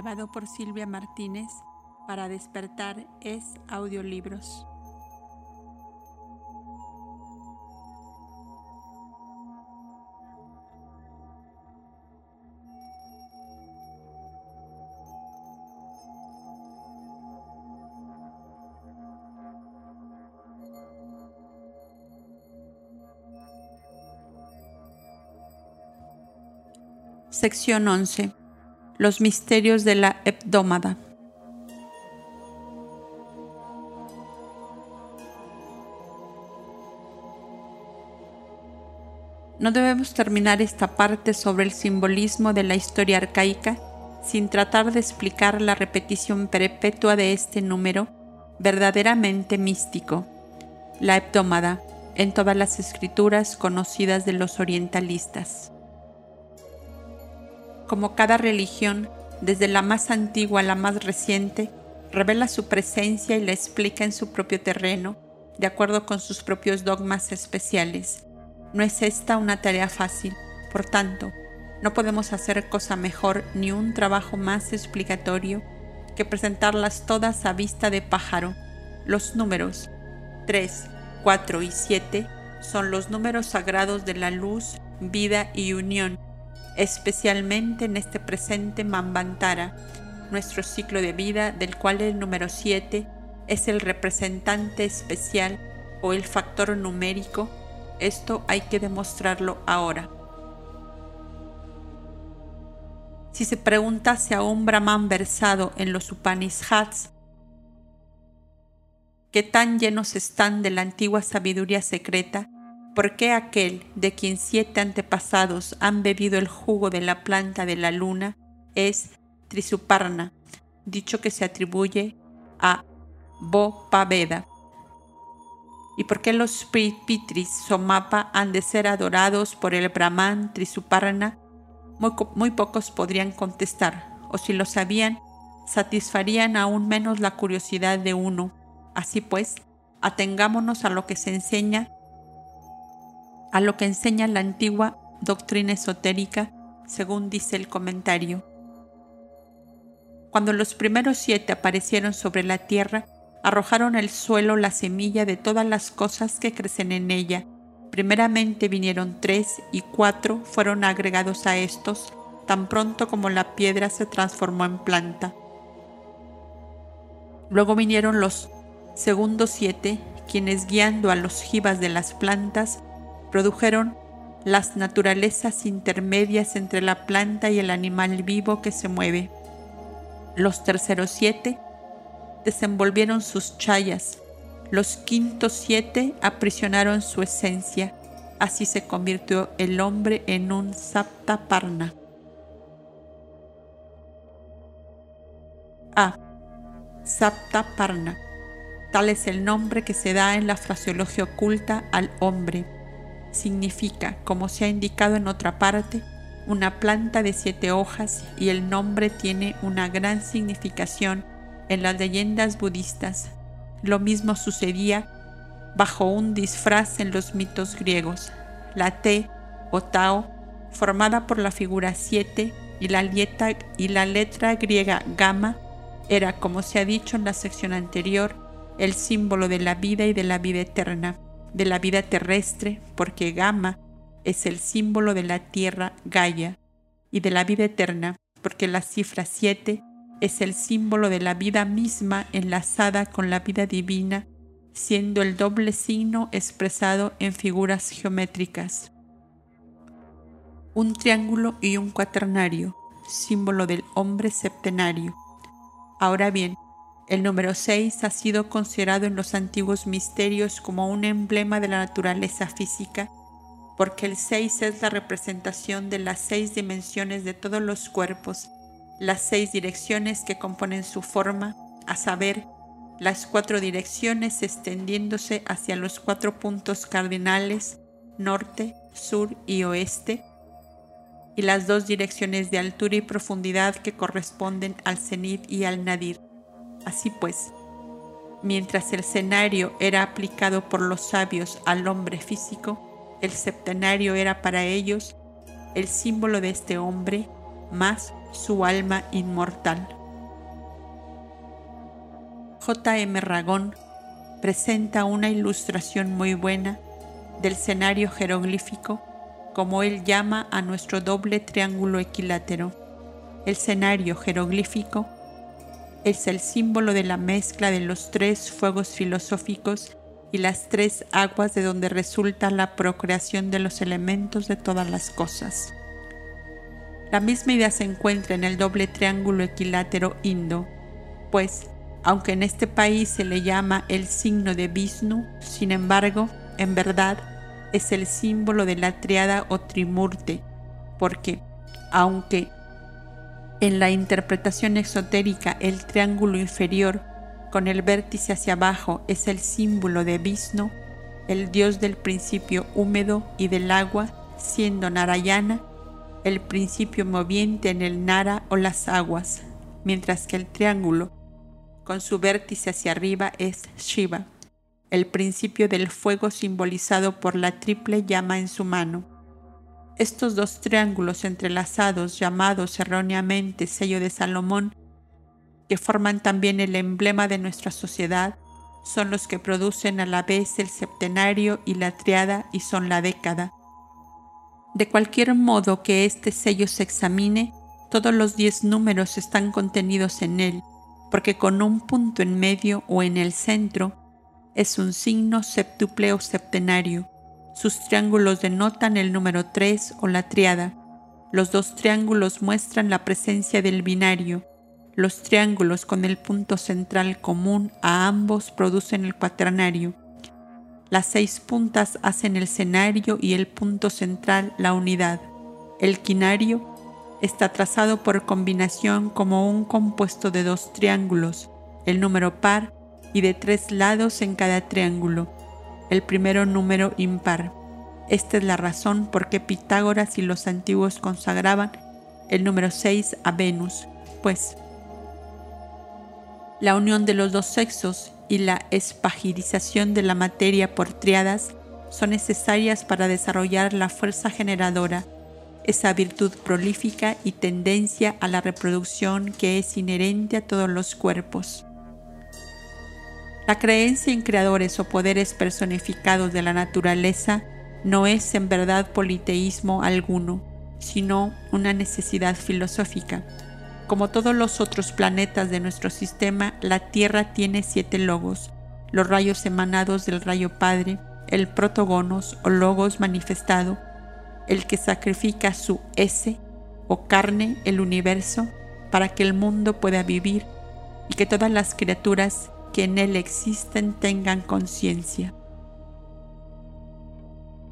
grabado por Silvia Martínez para despertar es audiolibros. Sección 11 los misterios de la hebdómada. No debemos terminar esta parte sobre el simbolismo de la historia arcaica sin tratar de explicar la repetición perpetua de este número verdaderamente místico, la hebdómada, en todas las escrituras conocidas de los orientalistas como cada religión, desde la más antigua a la más reciente, revela su presencia y la explica en su propio terreno, de acuerdo con sus propios dogmas especiales. No es esta una tarea fácil, por tanto, no podemos hacer cosa mejor ni un trabajo más explicatorio que presentarlas todas a vista de pájaro. Los números 3, 4 y 7 son los números sagrados de la luz, vida y unión especialmente en este presente Mambantara, nuestro ciclo de vida del cual el número 7 es el representante especial o el factor numérico, esto hay que demostrarlo ahora. Si se preguntase a un brahman versado en los Upanishads, ¿qué tan llenos están de la antigua sabiduría secreta? ¿Por qué aquel de quien siete antepasados han bebido el jugo de la planta de la luna es Trisuparna, dicho que se atribuye a Bopaveda? ¿Y por qué los Pitris Somapa han de ser adorados por el Brahman Trisuparna? Muy, muy pocos podrían contestar, o si lo sabían, satisfarían aún menos la curiosidad de uno. Así pues, atengámonos a lo que se enseña a lo que enseña la antigua doctrina esotérica, según dice el comentario. Cuando los primeros siete aparecieron sobre la tierra, arrojaron al suelo la semilla de todas las cosas que crecen en ella. Primeramente vinieron tres y cuatro fueron agregados a estos, tan pronto como la piedra se transformó en planta. Luego vinieron los segundos siete, quienes guiando a los jivas de las plantas produjeron las naturalezas intermedias entre la planta y el animal vivo que se mueve. Los terceros siete desenvolvieron sus chayas, los quintos siete aprisionaron su esencia, así se convirtió el hombre en un saptaparna. A. Saptaparna. Tal es el nombre que se da en la fraseología oculta al hombre significa, como se ha indicado en otra parte, una planta de siete hojas y el nombre tiene una gran significación en las leyendas budistas. Lo mismo sucedía bajo un disfraz en los mitos griegos. La T o Tao, formada por la figura 7 y y la letra griega gamma, era, como se ha dicho en la sección anterior, el símbolo de la vida y de la vida eterna de la vida terrestre, porque Gama es el símbolo de la tierra Gaia, y de la vida eterna, porque la cifra 7 es el símbolo de la vida misma enlazada con la vida divina, siendo el doble signo expresado en figuras geométricas. Un triángulo y un cuaternario, símbolo del hombre septenario. Ahora bien, el número 6 ha sido considerado en los antiguos misterios como un emblema de la naturaleza física, porque el 6 es la representación de las seis dimensiones de todos los cuerpos, las seis direcciones que componen su forma, a saber, las cuatro direcciones extendiéndose hacia los cuatro puntos cardinales, norte, sur y oeste, y las dos direcciones de altura y profundidad que corresponden al cenit y al nadir. Así pues, mientras el escenario era aplicado por los sabios al hombre físico, el septenario era para ellos el símbolo de este hombre más su alma inmortal. J. M. Ragón presenta una ilustración muy buena del escenario jeroglífico como él llama a nuestro doble triángulo equilátero. El escenario jeroglífico es el símbolo de la mezcla de los tres fuegos filosóficos y las tres aguas de donde resulta la procreación de los elementos de todas las cosas. La misma idea se encuentra en el doble triángulo equilátero indo, pues, aunque en este país se le llama el signo de Vishnu, sin embargo, en verdad, es el símbolo de la triada o trimurte, porque, aunque en la interpretación exotérica el triángulo inferior con el vértice hacia abajo es el símbolo de Vishnu, el dios del principio húmedo y del agua, siendo Narayana el principio moviente en el Nara o las aguas, mientras que el triángulo con su vértice hacia arriba es Shiva, el principio del fuego simbolizado por la triple llama en su mano. Estos dos triángulos entrelazados, llamados erróneamente sello de Salomón, que forman también el emblema de nuestra sociedad, son los que producen a la vez el septenario y la triada y son la década. De cualquier modo que este sello se examine, todos los diez números están contenidos en él, porque con un punto en medio o en el centro es un signo septuple o septenario. Sus triángulos denotan el número 3 o la triada. Los dos triángulos muestran la presencia del binario, los triángulos con el punto central común a ambos producen el cuaternario. Las seis puntas hacen el cenario y el punto central la unidad. El quinario está trazado por combinación como un compuesto de dos triángulos, el número par y de tres lados en cada triángulo, el primero número impar. Esta es la razón por qué Pitágoras y los antiguos consagraban el número 6 a Venus, pues la unión de los dos sexos y la espagirización de la materia por triadas son necesarias para desarrollar la fuerza generadora, esa virtud prolífica y tendencia a la reproducción que es inherente a todos los cuerpos. La creencia en creadores o poderes personificados de la naturaleza no es en verdad politeísmo alguno, sino una necesidad filosófica. Como todos los otros planetas de nuestro sistema, la Tierra tiene siete logos, los rayos emanados del rayo Padre, el protogonos o logos manifestado, el que sacrifica su ese o carne, el universo, para que el mundo pueda vivir y que todas las criaturas que en él existen tengan conciencia.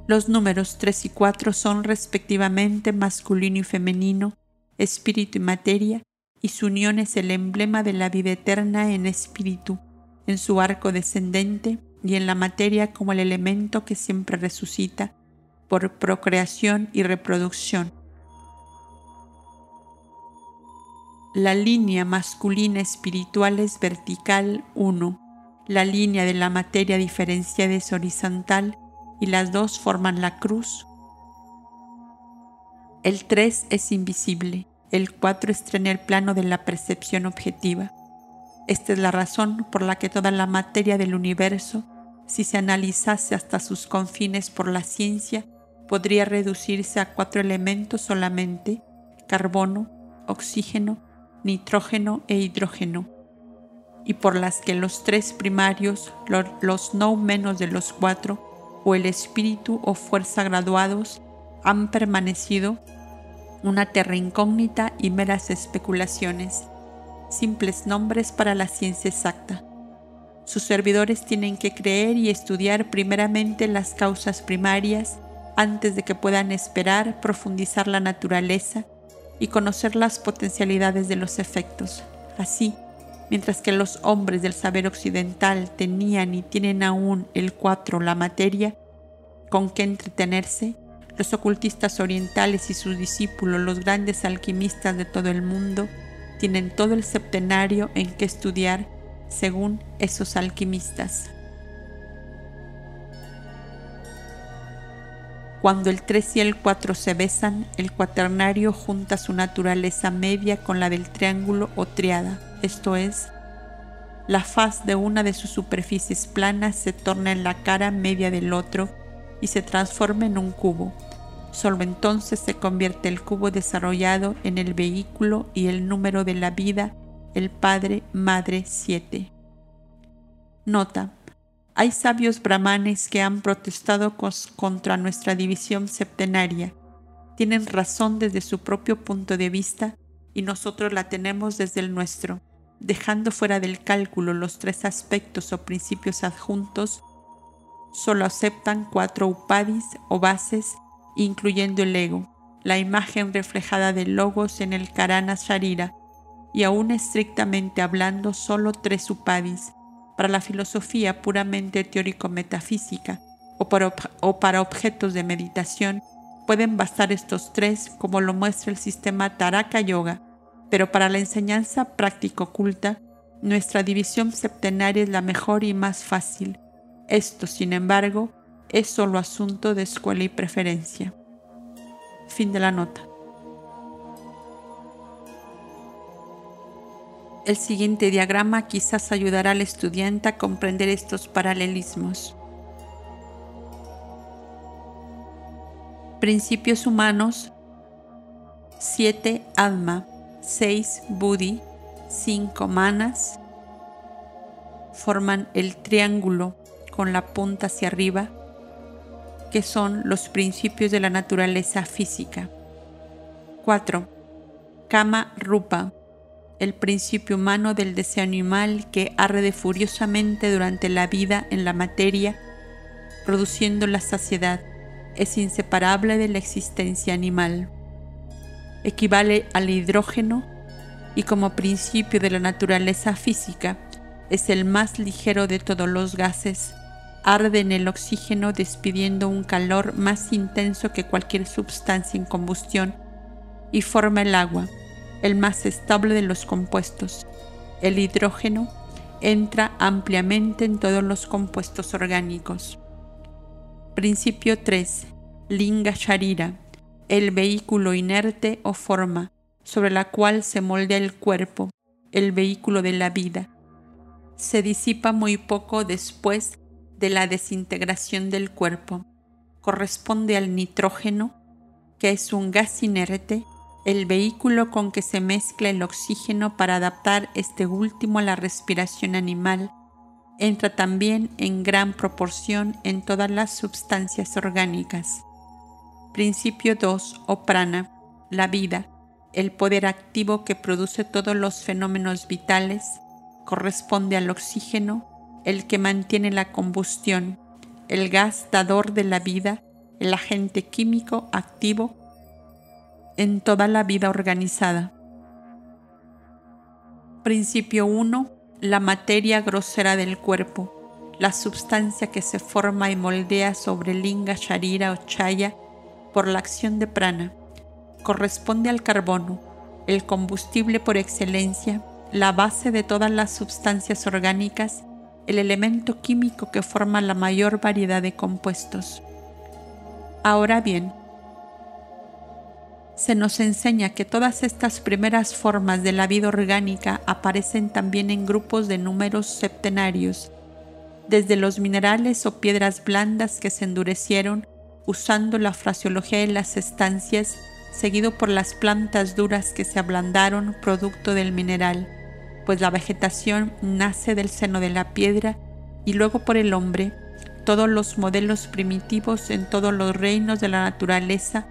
Los números 3 y 4 son respectivamente masculino y femenino, espíritu y materia, y su unión es el emblema de la vida eterna en espíritu, en su arco descendente y en la materia como el elemento que siempre resucita por procreación y reproducción. La línea masculina espiritual es vertical 1, la línea de la materia diferenciada es horizontal y las dos forman la cruz. El 3 es invisible el 4 estrena el plano de la percepción objetiva. Esta es la razón por la que toda la materia del universo, si se analizase hasta sus confines por la ciencia, podría reducirse a cuatro elementos solamente, carbono, oxígeno, nitrógeno e hidrógeno, y por las que los tres primarios, los no menos de los cuatro, o el espíritu o fuerza graduados, han permanecido una terra incógnita y meras especulaciones, simples nombres para la ciencia exacta. Sus servidores tienen que creer y estudiar primeramente las causas primarias antes de que puedan esperar profundizar la naturaleza y conocer las potencialidades de los efectos. Así, mientras que los hombres del saber occidental tenían y tienen aún el cuatro, la materia, con que entretenerse, los ocultistas orientales y sus discípulos, los grandes alquimistas de todo el mundo, tienen todo el septenario en que estudiar según esos alquimistas. Cuando el 3 y el 4 se besan, el cuaternario junta su naturaleza media con la del triángulo o triada, esto es, la faz de una de sus superficies planas se torna en la cara media del otro y se transforma en un cubo. Solo entonces se convierte el cubo desarrollado en el vehículo y el número de la vida, el Padre, Madre 7. Nota. Hay sabios brahmanes que han protestado contra nuestra división septenaria. Tienen razón desde su propio punto de vista y nosotros la tenemos desde el nuestro dejando fuera del cálculo los tres aspectos o principios adjuntos, solo aceptan cuatro upadis o bases, incluyendo el ego, la imagen reflejada del logos en el karana sharira, y aún estrictamente hablando solo tres upadis, para la filosofía puramente teórico-metafísica o para, objetos de meditación, pueden bastar estos tres como lo muestra el sistema Taraka Yoga, pero para la enseñanza práctico oculta, nuestra división septenaria es la mejor y más fácil. Esto, sin embargo, es solo asunto de escuela y preferencia. Fin de la nota. El siguiente diagrama quizás ayudará al estudiante a comprender estos paralelismos. Principios humanos 7. Alma 6 Budi, 5 manas, forman el triángulo con la punta hacia arriba, que son los principios de la naturaleza física. 4. Kama Rupa, el principio humano del deseo animal que arde furiosamente durante la vida en la materia, produciendo la saciedad, es inseparable de la existencia animal. Equivale al hidrógeno y como principio de la naturaleza física es el más ligero de todos los gases, arde en el oxígeno despidiendo un calor más intenso que cualquier sustancia en combustión y forma el agua, el más estable de los compuestos. El hidrógeno entra ampliamente en todos los compuestos orgánicos. Principio 3. Linga Sharira el vehículo inerte o forma sobre la cual se moldea el cuerpo, el vehículo de la vida. Se disipa muy poco después de la desintegración del cuerpo. Corresponde al nitrógeno, que es un gas inerte, el vehículo con que se mezcla el oxígeno para adaptar este último a la respiración animal. Entra también en gran proporción en todas las sustancias orgánicas. Principio 2 o prana, la vida, el poder activo que produce todos los fenómenos vitales, corresponde al oxígeno, el que mantiene la combustión, el gas dador de la vida, el agente químico activo en toda la vida organizada. Principio 1. La materia grosera del cuerpo, la sustancia que se forma y moldea sobre linga, sharira o chaya por la acción de prana. Corresponde al carbono, el combustible por excelencia, la base de todas las sustancias orgánicas, el elemento químico que forma la mayor variedad de compuestos. Ahora bien, se nos enseña que todas estas primeras formas de la vida orgánica aparecen también en grupos de números septenarios, desde los minerales o piedras blandas que se endurecieron usando la fraseología de las estancias, seguido por las plantas duras que se ablandaron producto del mineral, pues la vegetación nace del seno de la piedra y luego por el hombre. Todos los modelos primitivos en todos los reinos de la naturaleza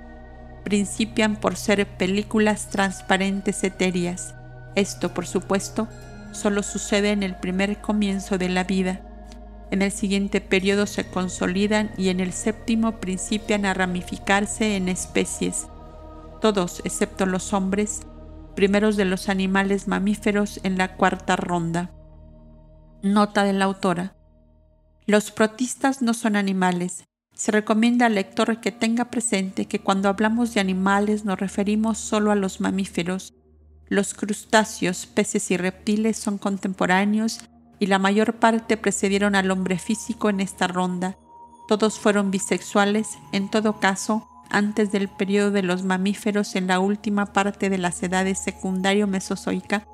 principian por ser películas transparentes etéreas. Esto, por supuesto, solo sucede en el primer comienzo de la vida en el siguiente periodo se consolidan y en el séptimo principian a ramificarse en especies, todos excepto los hombres, primeros de los animales mamíferos en la cuarta ronda. Nota de la autora. Los protistas no son animales. Se recomienda al lector que tenga presente que cuando hablamos de animales nos referimos solo a los mamíferos. Los crustáceos, peces y reptiles son contemporáneos y la mayor parte precedieron al hombre físico en esta ronda. Todos fueron bisexuales, en todo caso, antes del periodo de los mamíferos en la última parte de las edades secundario-mesozoica,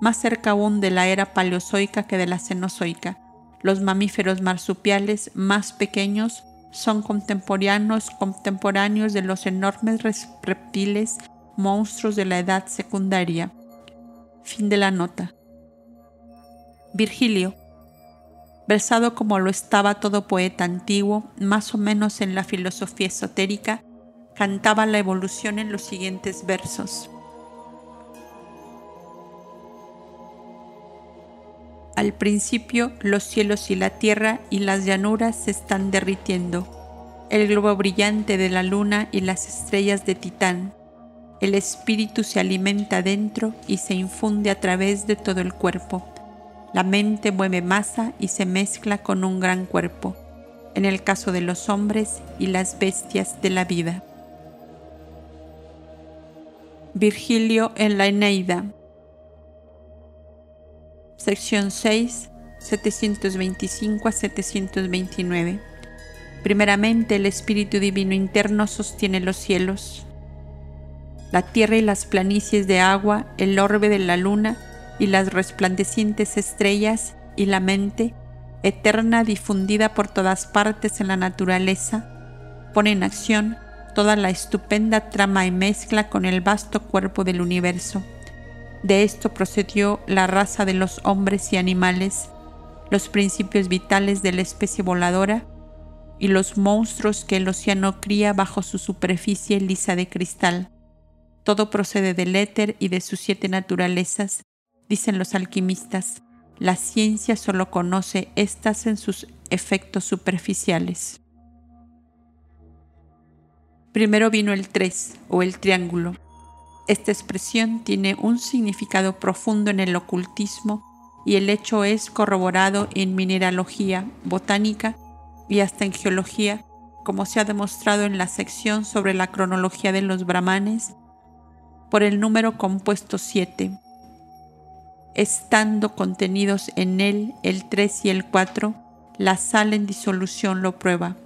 más cerca aún de la era paleozoica que de la cenozoica. Los mamíferos marsupiales más pequeños son contemporáneos, contemporáneos de los enormes reptiles monstruos de la edad secundaria. Fin de la nota. Virgilio, versado como lo estaba todo poeta antiguo, más o menos en la filosofía esotérica, cantaba la evolución en los siguientes versos. Al principio los cielos y la tierra y las llanuras se están derritiendo, el globo brillante de la luna y las estrellas de Titán. El espíritu se alimenta dentro y se infunde a través de todo el cuerpo. La mente mueve masa y se mezcla con un gran cuerpo, en el caso de los hombres y las bestias de la vida. Virgilio en la Eneida sección 6, 725 a 729. Primeramente, el Espíritu Divino interno sostiene los cielos, la tierra y las planicies de agua, el orbe de la luna y las resplandecientes estrellas y la mente, eterna difundida por todas partes en la naturaleza, pone en acción toda la estupenda trama y mezcla con el vasto cuerpo del universo de esto procedió la raza de los hombres y animales, los principios vitales de la especie voladora y los monstruos que el océano cría bajo su superficie lisa de cristal. Todo procede del éter y de sus siete naturalezas, dicen los alquimistas. La ciencia solo conoce estas en sus efectos superficiales. Primero vino el tres o el triángulo, esta expresión tiene un significado profundo en el ocultismo y el hecho es corroborado en mineralogía, botánica y hasta en geología, como se ha demostrado en la sección sobre la cronología de los brahmanes, por el número compuesto 7. Estando contenidos en él el 3 y el 4, la sal en disolución lo prueba,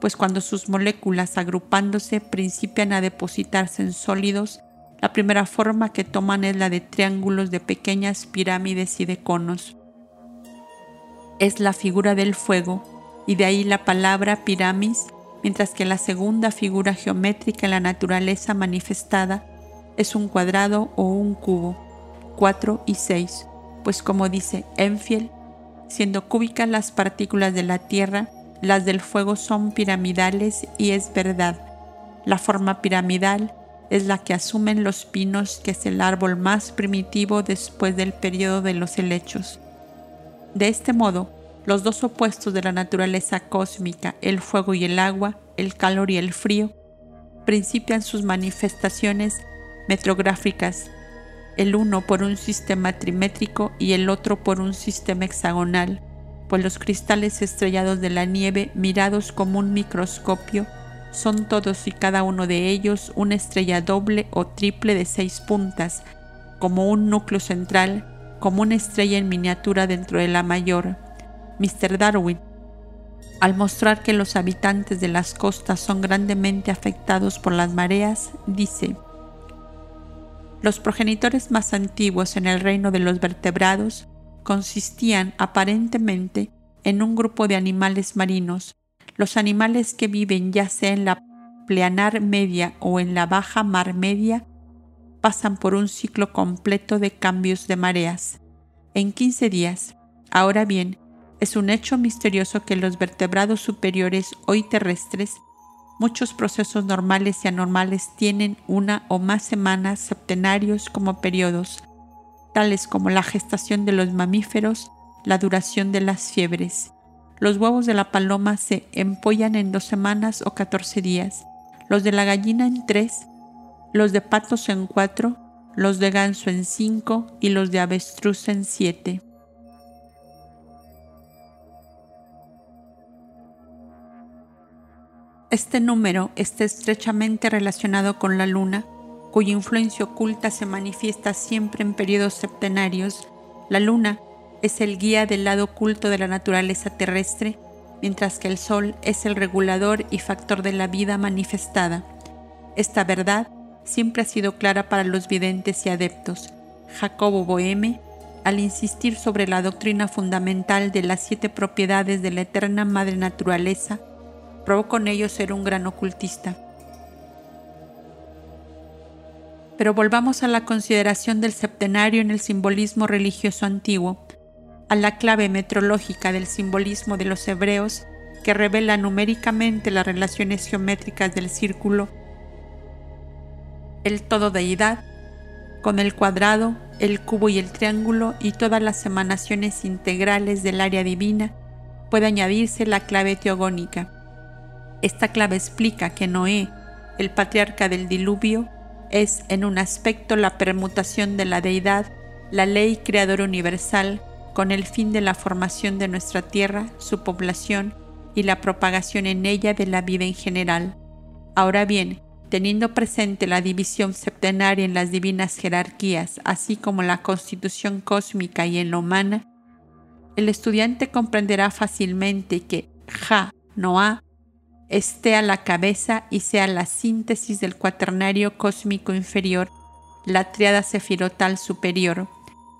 pues cuando sus moléculas agrupándose principian a depositarse en sólidos, la primera forma que toman es la de triángulos de pequeñas pirámides y de conos. Es la figura del fuego y de ahí la palabra pirámis, mientras que la segunda figura geométrica en la naturaleza manifestada es un cuadrado o un cubo, 4 y 6, pues como dice Enfield, siendo cúbicas las partículas de la Tierra, las del fuego son piramidales y es verdad. La forma piramidal es la que asumen los pinos, que es el árbol más primitivo después del periodo de los helechos. De este modo, los dos opuestos de la naturaleza cósmica, el fuego y el agua, el calor y el frío, principian sus manifestaciones metrográficas, el uno por un sistema trimétrico y el otro por un sistema hexagonal, pues los cristales estrellados de la nieve, mirados como un microscopio, son todos y cada uno de ellos una estrella doble o triple de seis puntas, como un núcleo central, como una estrella en miniatura dentro de la mayor. Mr. Darwin, al mostrar que los habitantes de las costas son grandemente afectados por las mareas, dice, los progenitores más antiguos en el reino de los vertebrados consistían aparentemente en un grupo de animales marinos, los animales que viven ya sea en la pleanar media o en la baja mar media pasan por un ciclo completo de cambios de mareas. En 15 días. Ahora bien, es un hecho misterioso que los vertebrados superiores hoy terrestres, muchos procesos normales y anormales tienen una o más semanas septenarios como periodos, tales como la gestación de los mamíferos, la duración de las fiebres, los huevos de la paloma se empollan en dos semanas o catorce días, los de la gallina en tres, los de patos en cuatro, los de ganso en cinco y los de avestruz en siete. Este número está estrechamente relacionado con la luna, cuya influencia oculta se manifiesta siempre en periodos septenarios. La luna es el guía del lado oculto de la naturaleza terrestre mientras que el Sol es el regulador y factor de la vida manifestada. Esta verdad siempre ha sido clara para los videntes y adeptos. Jacobo Boheme, al insistir sobre la doctrina fundamental de las siete propiedades de la eterna madre naturaleza, probó con ello ser un gran ocultista. Pero volvamos a la consideración del septenario en el simbolismo religioso antiguo, a la clave metrológica del simbolismo de los hebreos que revela numéricamente las relaciones geométricas del círculo, el todo deidad, con el cuadrado, el cubo y el triángulo y todas las emanaciones integrales del área divina, puede añadirse la clave teogónica. Esta clave explica que Noé, el patriarca del diluvio, es en un aspecto la permutación de la deidad, la ley creadora universal, con el fin de la formación de nuestra tierra, su población y la propagación en ella de la vida en general. Ahora bien, teniendo presente la división septenaria en las divinas jerarquías, así como la constitución cósmica y en la humana, el estudiante comprenderá fácilmente que Ja, Noah, esté a la cabeza y sea la síntesis del cuaternario cósmico inferior, la triada sefirotal superior,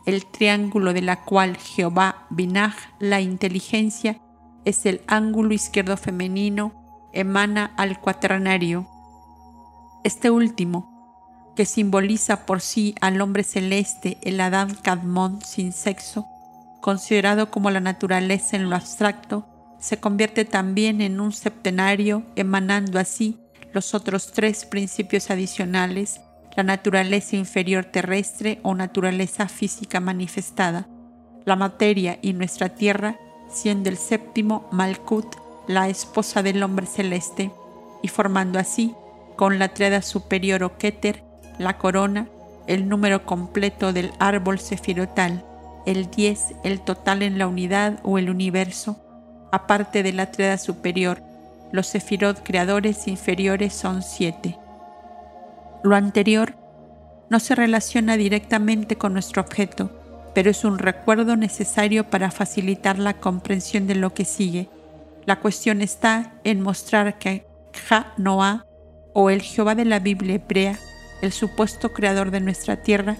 el triángulo de la cual Jehová Binaj, la inteligencia, es el ángulo izquierdo femenino, emana al cuaternario. Este último, que simboliza por sí al hombre celeste, el Adán Kadmon sin sexo, considerado como la naturaleza en lo abstracto, se convierte también en un septenario, emanando así los otros tres principios adicionales, la naturaleza inferior terrestre o naturaleza física manifestada, la materia y nuestra tierra, siendo el séptimo Malkut, la esposa del hombre celeste, y formando así, con la triada superior o Keter, la corona, el número completo del árbol sefirotal, el 10, el total en la unidad o el universo, aparte de la triada superior, los sefirot creadores inferiores son siete. Lo anterior no se relaciona directamente con nuestro objeto, pero es un recuerdo necesario para facilitar la comprensión de lo que sigue. La cuestión está en mostrar que Ja Noah, o el Jehová de la Biblia hebrea, el supuesto creador de nuestra tierra,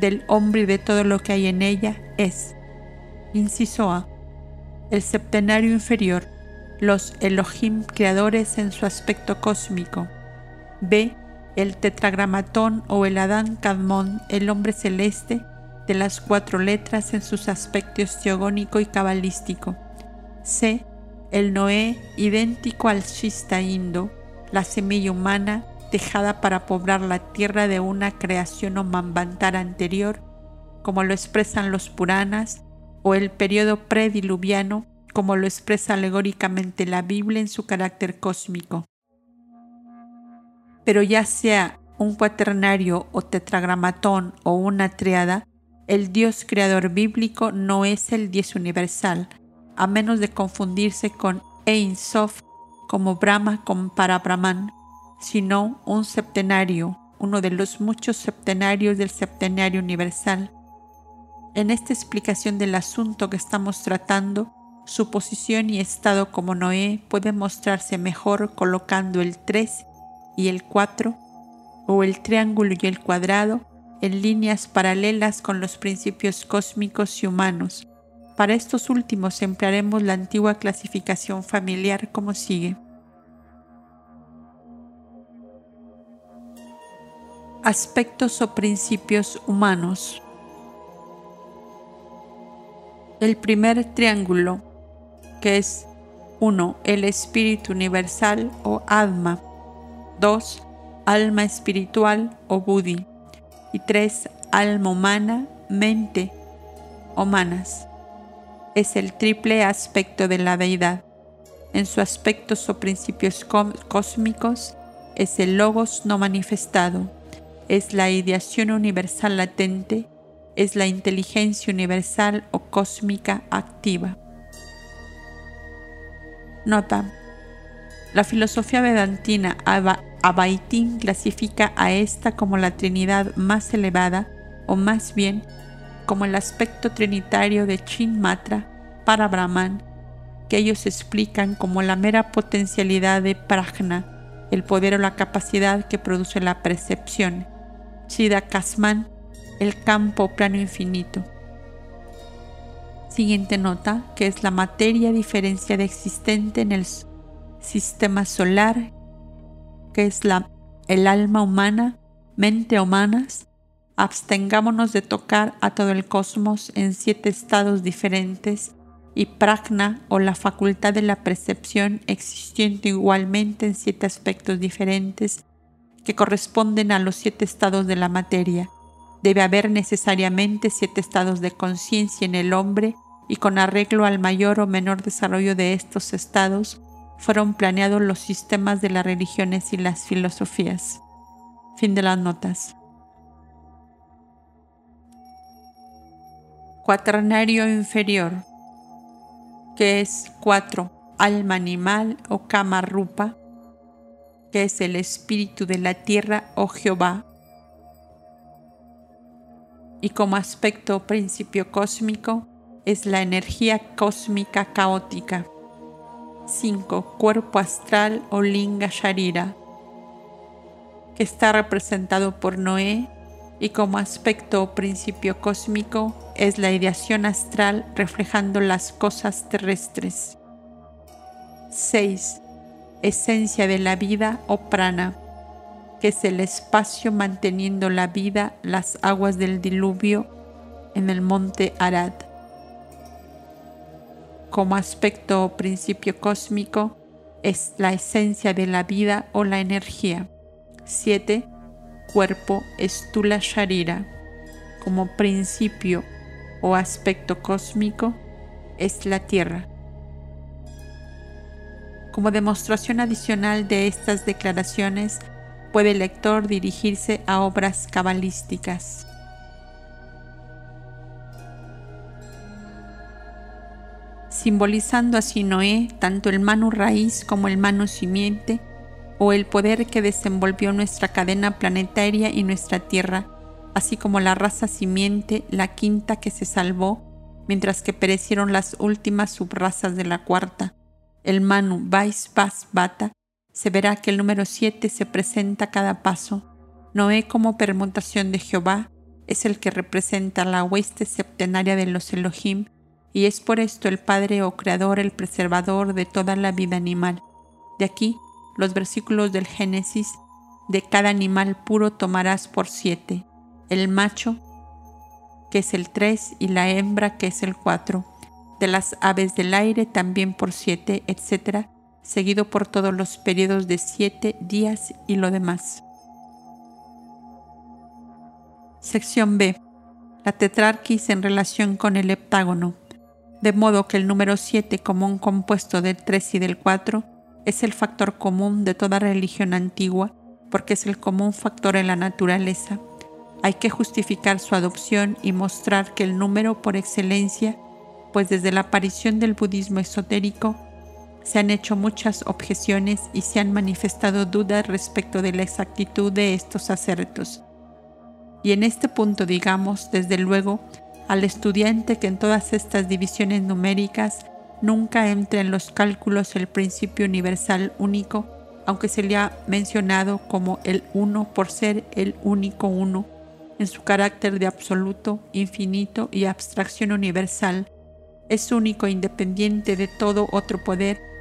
del hombre y de todo lo que hay en ella, es, inciso A, el septenario inferior, los Elohim creadores en su aspecto cósmico. B. El tetragramatón o el Adán Kadmon, el hombre celeste, de las cuatro letras en sus aspectos teogónico y cabalístico. C. El Noé, idéntico al Shista Indo, la semilla humana dejada para poblar la tierra de una creación o anterior, como lo expresan los Puranas, o el periodo prediluviano, como lo expresa alegóricamente la Biblia en su carácter cósmico. Pero ya sea un cuaternario o tetragramatón o una triada, el Dios creador bíblico no es el Dios universal, a menos de confundirse con Ein Sof como Brahma con Parabrahman, sino un septenario, uno de los muchos septenarios del septenario universal. En esta explicación del asunto que estamos tratando, su posición y estado como Noé puede mostrarse mejor colocando el 3 y el 4 o el triángulo y el cuadrado en líneas paralelas con los principios cósmicos y humanos. Para estos últimos emplearemos la antigua clasificación familiar como sigue. Aspectos o principios humanos. El primer triángulo, que es 1. El espíritu universal o Atma. 2. Alma espiritual o Buddhi. Y 3. Alma humana, mente o manas. Es el triple aspecto de la deidad. En sus aspectos o principios cósmicos es el logos no manifestado, es la ideación universal latente es la inteligencia universal o cósmica activa. Nota. La filosofía vedantina Abaitín clasifica a esta como la Trinidad más elevada, o más bien como el aspecto trinitario de Chin Matra para Brahman, que ellos explican como la mera potencialidad de prajna, el poder o la capacidad que produce la percepción. Chida Kasman, el campo plano infinito. Siguiente nota, que es la materia diferenciada existente en el sistema solar, que es la, el alma humana, mente humanas. Abstengámonos de tocar a todo el cosmos en siete estados diferentes y prajna o la facultad de la percepción existiendo igualmente en siete aspectos diferentes que corresponden a los siete estados de la materia. Debe haber necesariamente siete estados de conciencia en el hombre y con arreglo al mayor o menor desarrollo de estos estados fueron planeados los sistemas de las religiones y las filosofías. Fin de las notas. Cuaternario inferior, que es 4. Alma animal o kama rupa, que es el espíritu de la tierra o Jehová, y como aspecto principio cósmico es la energía cósmica caótica. 5. Cuerpo astral o linga sharira, que está representado por Noé y como aspecto o principio cósmico es la ideación astral reflejando las cosas terrestres. 6. Esencia de la vida o prana que es el espacio manteniendo la vida, las aguas del diluvio en el monte Arad. Como aspecto o principio cósmico, es la esencia de la vida o la energía. 7. Cuerpo Estula Sharira. Como principio o aspecto cósmico, es la tierra. Como demostración adicional de estas declaraciones, puede el lector dirigirse a obras cabalísticas. Simbolizando así Noé tanto el mano raíz como el mano simiente, o el poder que desenvolvió nuestra cadena planetaria y nuestra Tierra, así como la raza simiente, la quinta que se salvó, mientras que perecieron las últimas subrazas de la cuarta, el Manu Vais Bas Bata, se verá que el número 7 se presenta a cada paso. Noé como permutación de Jehová es el que representa la hueste septenaria de los Elohim y es por esto el Padre o Creador, el preservador de toda la vida animal. De aquí los versículos del Génesis, de cada animal puro tomarás por siete, el macho, que es el tres, y la hembra, que es el cuatro, de las aves del aire también por siete, etc., seguido por todos los periodos de siete días y lo demás. Sección B. La tetrarquis en relación con el heptágono, de modo que el número 7 como un compuesto del 3 y del 4 es el factor común de toda religión antigua porque es el común factor en la naturaleza. Hay que justificar su adopción y mostrar que el número por excelencia, pues desde la aparición del budismo esotérico se han hecho muchas objeciones y se han manifestado dudas respecto de la exactitud de estos acertos. Y en este punto digamos, desde luego, al estudiante que en todas estas divisiones numéricas nunca entre en los cálculos el principio universal único, aunque se le ha mencionado como el uno por ser el único uno, en su carácter de absoluto, infinito y abstracción universal, es único independiente de todo otro poder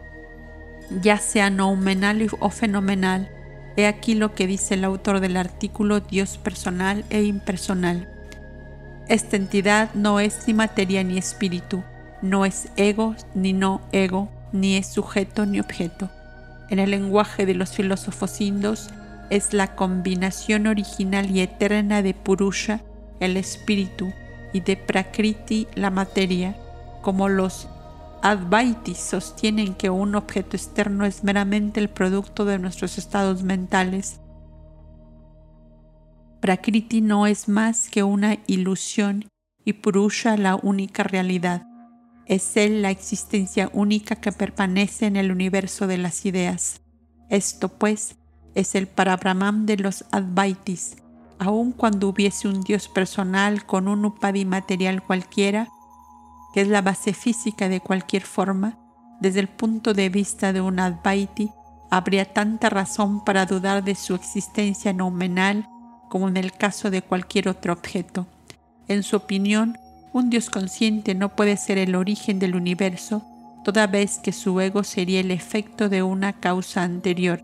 ya sea noumenal o fenomenal. He aquí lo que dice el autor del artículo Dios personal e impersonal. Esta entidad no es ni materia ni espíritu, no es ego ni no ego, ni es sujeto ni objeto. En el lenguaje de los filósofos indos, es la combinación original y eterna de Purusha, el espíritu, y de Prakriti, la materia, como los Advaitis sostienen que un objeto externo es meramente el producto de nuestros estados mentales. Prakriti no es más que una ilusión y Purusha la única realidad. Es Él la existencia única que permanece en el universo de las ideas. Esto, pues, es el Parabrahman de los Advaitis. Aun cuando hubiese un Dios personal con un upadi material cualquiera, que es la base física de cualquier forma, desde el punto de vista de un Advaiti, habría tanta razón para dudar de su existencia noumenal como en el caso de cualquier otro objeto. En su opinión, un Dios consciente no puede ser el origen del universo, toda vez que su ego sería el efecto de una causa anterior,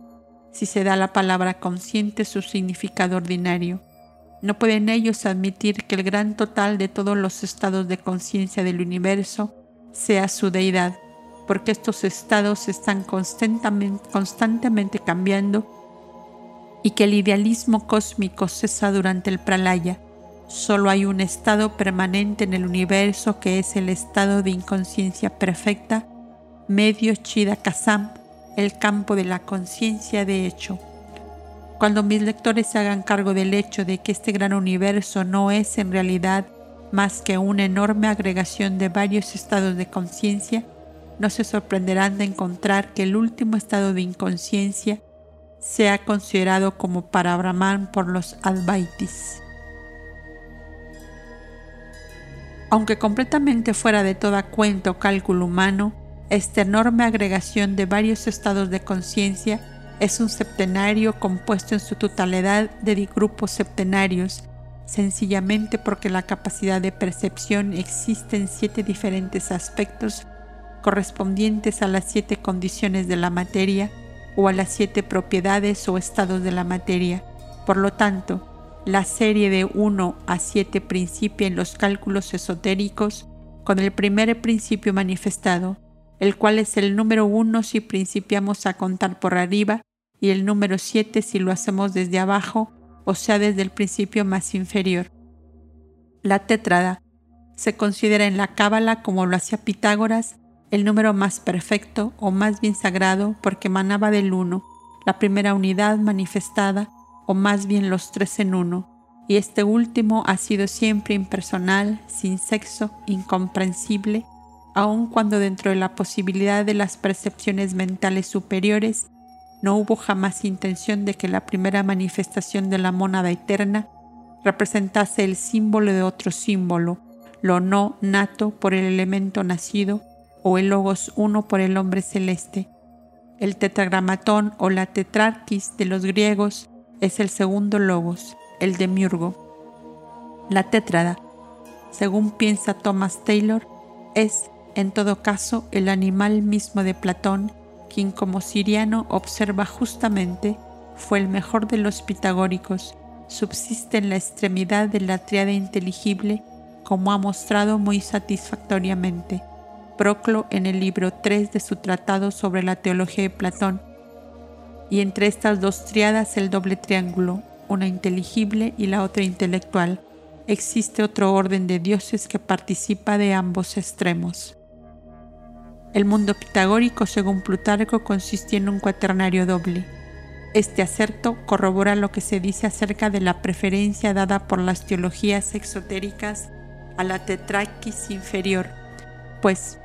si se da la palabra consciente su significado ordinario. No pueden ellos admitir que el gran total de todos los estados de conciencia del universo sea su deidad, porque estos estados están constantemente, cambiando y que el idealismo cósmico cesa durante el pralaya. Solo hay un estado permanente en el universo que es el estado de inconsciencia perfecta, medio Chida Kasam, el campo de la conciencia de hecho. Cuando mis lectores se hagan cargo del hecho de que este gran universo no es en realidad más que una enorme agregación de varios estados de conciencia, no se sorprenderán de encontrar que el último estado de inconsciencia sea considerado como para Brahman por los Advaitis. Aunque completamente fuera de toda cuenta o cálculo humano, esta enorme agregación de varios estados de conciencia es un septenario compuesto en su totalidad de grupos septenarios, sencillamente porque la capacidad de percepción existe en siete diferentes aspectos correspondientes a las siete condiciones de la materia o a las siete propiedades o estados de la materia. Por lo tanto, la serie de 1 a 7 principia en los cálculos esotéricos con el primer principio manifestado, el cual es el número 1 si principiamos a contar por arriba y el número 7 si lo hacemos desde abajo, o sea, desde el principio más inferior. La tétrada se considera en la Cábala, como lo hacía Pitágoras, el número más perfecto o más bien sagrado porque emanaba del uno, la primera unidad manifestada, o más bien los tres en uno, y este último ha sido siempre impersonal, sin sexo, incomprensible, aun cuando dentro de la posibilidad de las percepciones mentales superiores no hubo jamás intención de que la primera manifestación de la mónada eterna representase el símbolo de otro símbolo, lo no nato por el elemento nacido o el logos uno por el hombre celeste. El tetragramatón o la tetrarquis de los griegos es el segundo logos, el demiurgo. La tétrada, según piensa Thomas Taylor, es en todo caso el animal mismo de Platón quien como siriano observa justamente, fue el mejor de los pitagóricos, subsiste en la extremidad de la triada inteligible, como ha mostrado muy satisfactoriamente Proclo en el libro 3 de su tratado sobre la teología de Platón, y entre estas dos triadas el doble triángulo, una inteligible y la otra intelectual. Existe otro orden de dioses que participa de ambos extremos. El mundo pitagórico, según Plutarco, consistía en un cuaternario doble. Este acerto corrobora lo que se dice acerca de la preferencia dada por las teologías exotéricas a la tetraquis inferior, pues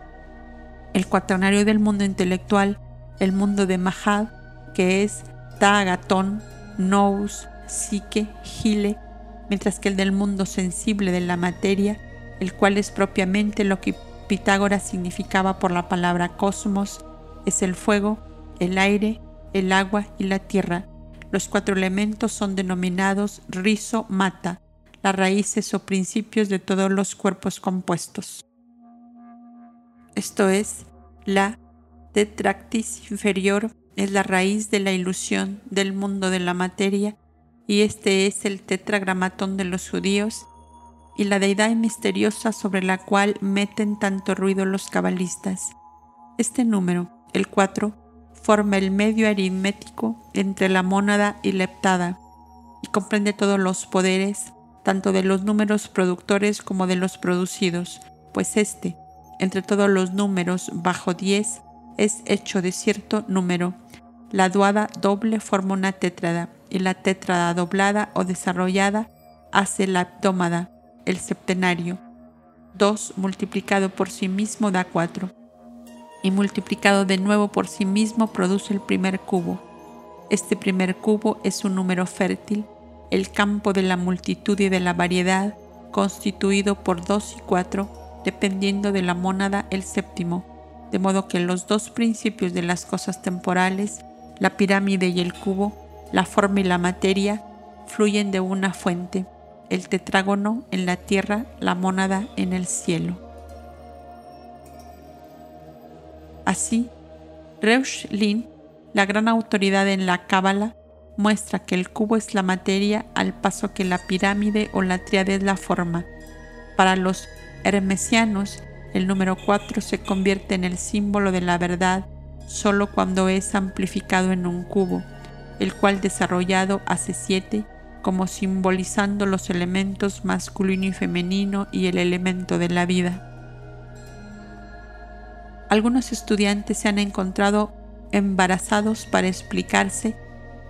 el cuaternario del mundo intelectual, el mundo de Mahad, que es Tagatón, Nous, Psique, Gile, mientras que el del mundo sensible de la materia, el cual es propiamente lo que Pitágoras significaba por la palabra cosmos es el fuego, el aire, el agua y la tierra. Los cuatro elementos son denominados rizo mata, las raíces o principios de todos los cuerpos compuestos. Esto es, la tetractis inferior es la raíz de la ilusión del mundo de la materia y este es el tetragramatón de los judíos y la deidad misteriosa sobre la cual meten tanto ruido los cabalistas. Este número, el 4, forma el medio aritmético entre la mónada y la y comprende todos los poderes, tanto de los números productores como de los producidos, pues este, entre todos los números bajo 10, es hecho de cierto número. La duada doble forma una tétrada y la tétrada doblada o desarrollada hace la abdómada el septenario. 2 multiplicado por sí mismo da 4. Y multiplicado de nuevo por sí mismo produce el primer cubo. Este primer cubo es un número fértil, el campo de la multitud y de la variedad, constituido por 2 y 4, dependiendo de la mónada el séptimo. de modo que los dos principios de las cosas temporales, la pirámide y el cubo, la forma y la materia, fluyen de una fuente, el tetrágono en la tierra, la mónada en el cielo. Así, Reusch Lin, la gran autoridad en la Cábala, muestra que el cubo es la materia al paso que la pirámide o la tríada es la forma. Para los hermesianos, el número 4 se convierte en el símbolo de la verdad solo cuando es amplificado en un cubo, el cual desarrollado hace 7 como simbolizando los elementos masculino y femenino y el elemento de la vida. Algunos estudiantes se han encontrado embarazados para explicarse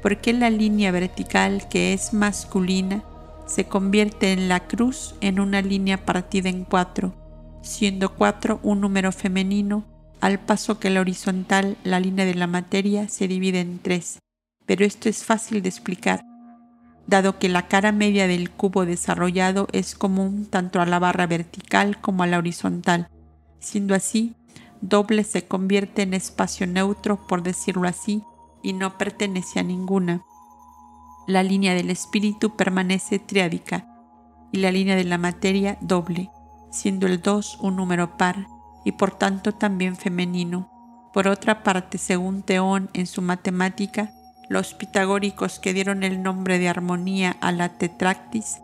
por qué la línea vertical que es masculina se convierte en la cruz en una línea partida en cuatro, siendo cuatro un número femenino, al paso que la horizontal, la línea de la materia, se divide en tres. Pero esto es fácil de explicar dado que la cara media del cubo desarrollado es común tanto a la barra vertical como a la horizontal. Siendo así, doble se convierte en espacio neutro, por decirlo así, y no pertenece a ninguna. La línea del espíritu permanece triádica y la línea de la materia doble, siendo el 2 un número par y por tanto también femenino. Por otra parte, según Teón en su matemática, los pitagóricos que dieron el nombre de armonía a la tetractis,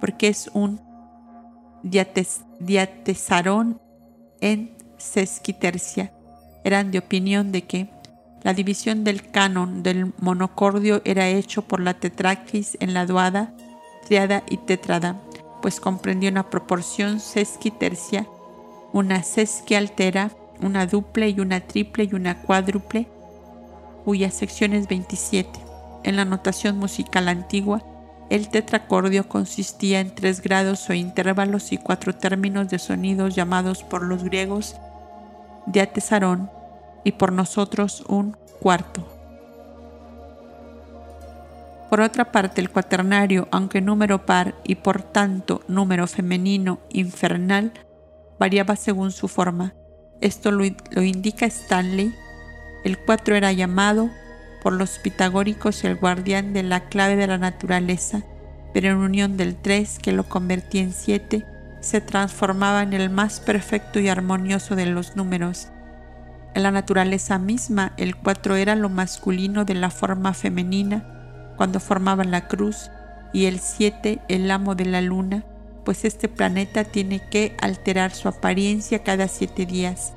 porque es un diatesarón en sesquitercia, eran de opinión de que la división del canon del monocordio era hecho por la tetractis en la duada, triada y tetrada, pues comprendía una proporción sesquitercia, una sesquialtera, una duple y una triple y una cuádruple, cuyas secciones 27. En la notación musical antigua, el tetracordio consistía en tres grados o intervalos y cuatro términos de sonidos llamados por los griegos diatesarón y por nosotros un cuarto. Por otra parte, el cuaternario, aunque número par y por tanto número femenino infernal, variaba según su forma. Esto lo, lo indica Stanley el 4 era llamado por los pitagóricos el guardián de la clave de la naturaleza, pero en unión del 3, que lo convertía en 7, se transformaba en el más perfecto y armonioso de los números. En la naturaleza misma, el 4 era lo masculino de la forma femenina cuando formaba la cruz y el 7 el amo de la luna, pues este planeta tiene que alterar su apariencia cada siete días.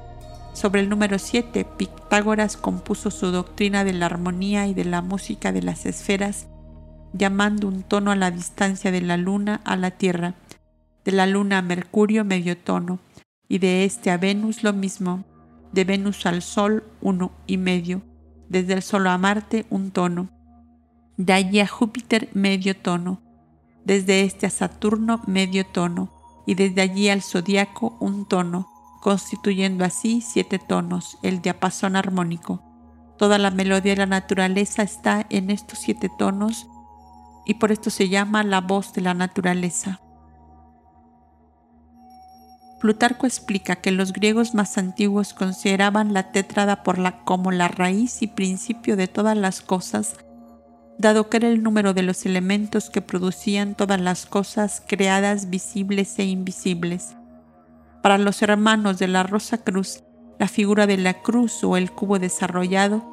Sobre el número 7, Pitágoras compuso su doctrina de la armonía y de la música de las esferas, llamando un tono a la distancia de la luna a la Tierra, de la luna a Mercurio medio tono, y de este a Venus lo mismo, de Venus al Sol uno y medio, desde el Sol a Marte un tono, de allí a Júpiter medio tono, desde este a Saturno medio tono, y desde allí al zodiaco un tono, constituyendo así siete tonos, el diapasón armónico. Toda la melodía de la naturaleza está en estos siete tonos y por esto se llama la voz de la naturaleza. Plutarco explica que los griegos más antiguos consideraban la tétrada por la, como la raíz y principio de todas las cosas, dado que era el número de los elementos que producían todas las cosas creadas visibles e invisibles. Para los hermanos de la Rosa Cruz, la figura de la cruz o el cubo desarrollado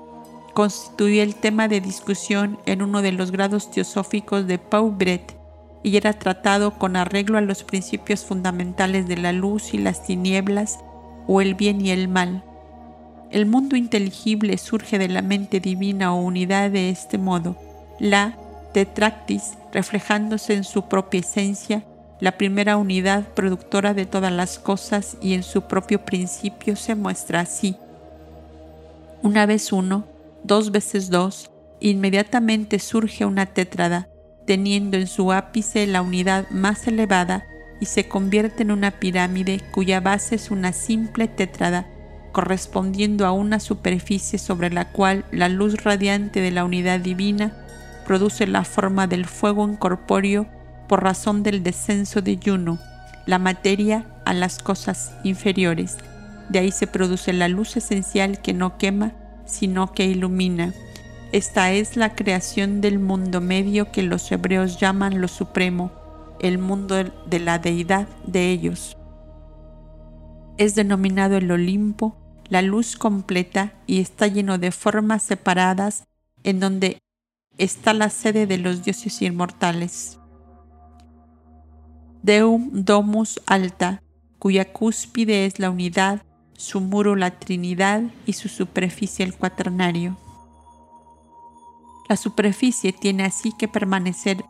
constituía el tema de discusión en uno de los grados teosóficos de Paubret y era tratado con arreglo a los principios fundamentales de la luz y las tinieblas o el bien y el mal. El mundo inteligible surge de la mente divina o unidad de este modo, la tetractis reflejándose en su propia esencia la primera unidad productora de todas las cosas y en su propio principio se muestra así. Una vez uno, dos veces dos, inmediatamente surge una tétrada, teniendo en su ápice la unidad más elevada y se convierte en una pirámide cuya base es una simple tétrada, correspondiendo a una superficie sobre la cual la luz radiante de la unidad divina produce la forma del fuego incorpóreo por razón del descenso de Juno, la materia a las cosas inferiores. De ahí se produce la luz esencial que no quema, sino que ilumina. Esta es la creación del mundo medio que los hebreos llaman lo supremo, el mundo de la deidad de ellos. Es denominado el Olimpo, la luz completa y está lleno de formas separadas en donde está la sede de los dioses inmortales. Deum Domus Alta, cuya cúspide es la unidad, su muro la Trinidad y su superficie el cuaternario. La superficie tiene así que permanecer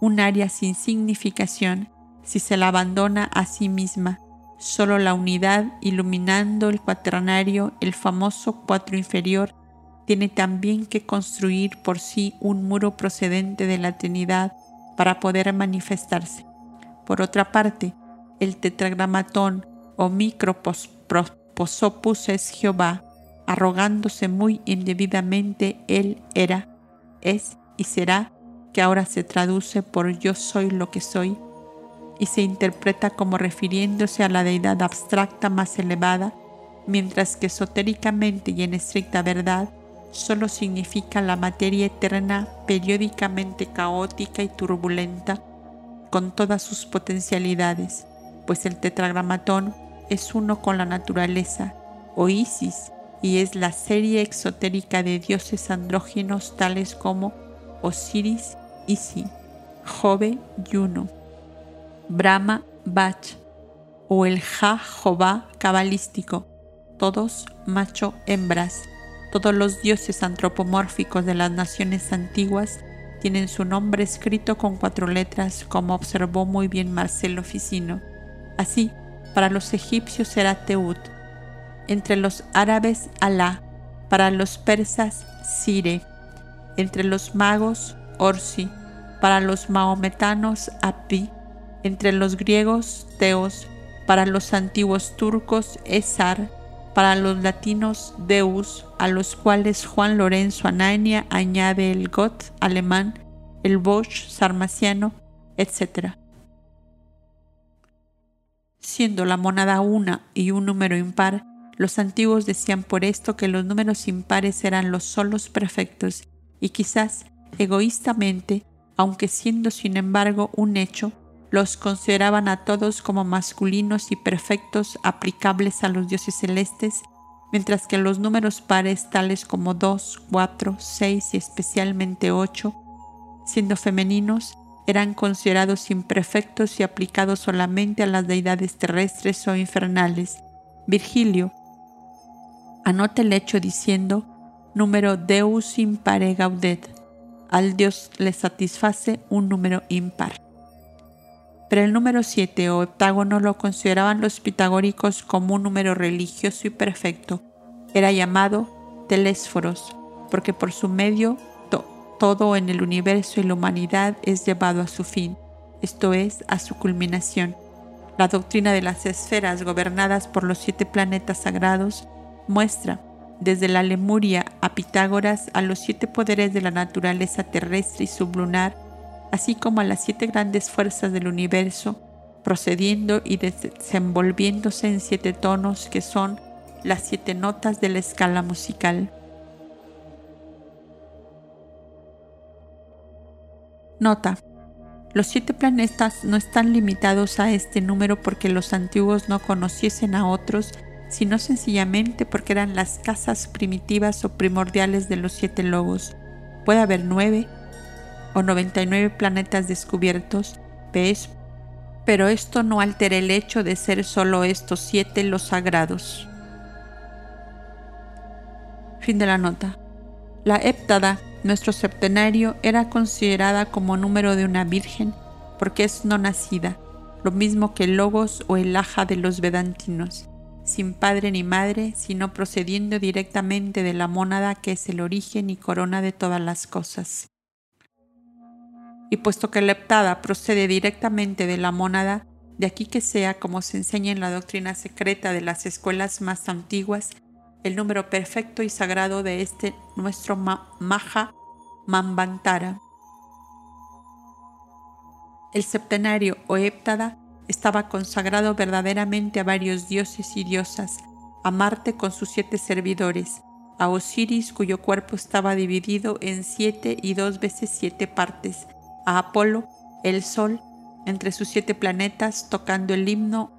un área sin significación si se la abandona a sí misma, solo la unidad iluminando el cuaternario, el famoso cuatro inferior, tiene también que construir por sí un muro procedente de la Trinidad para poder manifestarse. Por otra parte, el tetragramatón o microposopus es Jehová, arrogándose muy indebidamente él era, es y será, que ahora se traduce por yo soy lo que soy, y se interpreta como refiriéndose a la deidad abstracta más elevada, mientras que esotéricamente y en estricta verdad solo significa la materia eterna periódicamente caótica y turbulenta con todas sus potencialidades, pues el tetragramatón es uno con la naturaleza, o Isis, y es la serie exotérica de dioses andróginos tales como Osiris, Isi, Jove, Juno, Brahma, Bach, o el Ja-Jová cabalístico, todos macho-hembras. Todos los dioses antropomórficos de las naciones antiguas tienen su nombre escrito con cuatro letras, como observó muy bien Marcelo Ficino. Así, para los egipcios era Teut, entre los árabes Alá, para los persas Sire, entre los magos Orsi, para los maometanos Api, entre los griegos Teos, para los antiguos turcos Esar, para los latinos Deus, a los cuales Juan Lorenzo Anania añade el Got alemán, el Bosch sarmaciano, etc. Siendo la monada una y un número impar, los antiguos decían por esto que los números impares eran los solos perfectos y quizás egoístamente, aunque siendo sin embargo un hecho, los consideraban a todos como masculinos y perfectos aplicables a los dioses celestes, mientras que los números pares tales como 2, 4, 6 y especialmente 8, siendo femeninos, eran considerados imperfectos y aplicados solamente a las deidades terrestres o infernales. Virgilio anota el hecho diciendo número deus impare gaudet. Al dios le satisface un número impar pero el número 7 o heptágono lo consideraban los pitagóricos como un número religioso y perfecto. Era llamado telésforos, porque por su medio todo en el universo y la humanidad es llevado a su fin, esto es, a su culminación. La doctrina de las esferas gobernadas por los siete planetas sagrados muestra, desde la Lemuria a Pitágoras, a los siete poderes de la naturaleza terrestre y sublunar, así como a las siete grandes fuerzas del universo, procediendo y desenvolviéndose en siete tonos que son las siete notas de la escala musical. Nota. Los siete planetas no están limitados a este número porque los antiguos no conociesen a otros, sino sencillamente porque eran las casas primitivas o primordiales de los siete logos. Puede haber nueve, o 99 planetas descubiertos, ¿ves? Pero esto no altera el hecho de ser solo estos siete los sagrados. Fin de la nota. La héptada, nuestro septenario, era considerada como número de una virgen porque es no nacida, lo mismo que el logos o el aja de los vedantinos, sin padre ni madre, sino procediendo directamente de la mónada que es el origen y corona de todas las cosas y puesto que la heptada procede directamente de la mónada, de aquí que sea, como se enseña en la doctrina secreta de las escuelas más antiguas, el número perfecto y sagrado de este nuestro Maha Mambantara. El septenario o héptada estaba consagrado verdaderamente a varios dioses y diosas, a Marte con sus siete servidores, a Osiris cuyo cuerpo estaba dividido en siete y dos veces siete partes, a Apolo, el Sol, entre sus siete planetas, tocando el himno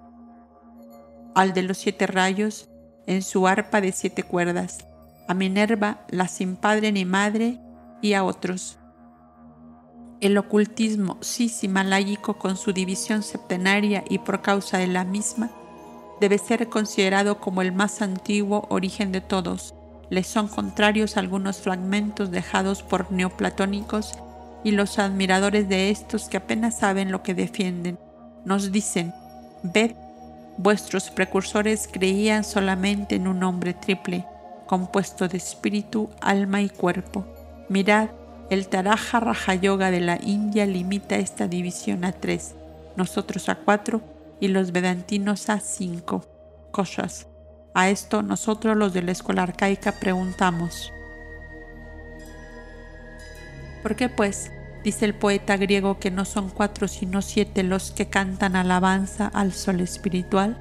al de los siete rayos en su arpa de siete cuerdas, a Minerva, la sin padre ni madre, y a otros. El ocultismo cis-himaláyico con su división septenaria y por causa de la misma, debe ser considerado como el más antiguo origen de todos. Le son contrarios algunos fragmentos dejados por neoplatónicos y los admiradores de estos que apenas saben lo que defienden. Nos dicen, ved, vuestros precursores creían solamente en un hombre triple, compuesto de espíritu, alma y cuerpo. Mirad, el Taraja Raja Yoga de la India limita esta división a tres, nosotros a cuatro y los vedantinos a cinco cosas. A esto nosotros los de la escuela arcaica preguntamos. ¿Por qué pues, dice el poeta griego, que no son cuatro sino siete los que cantan alabanza al sol espiritual?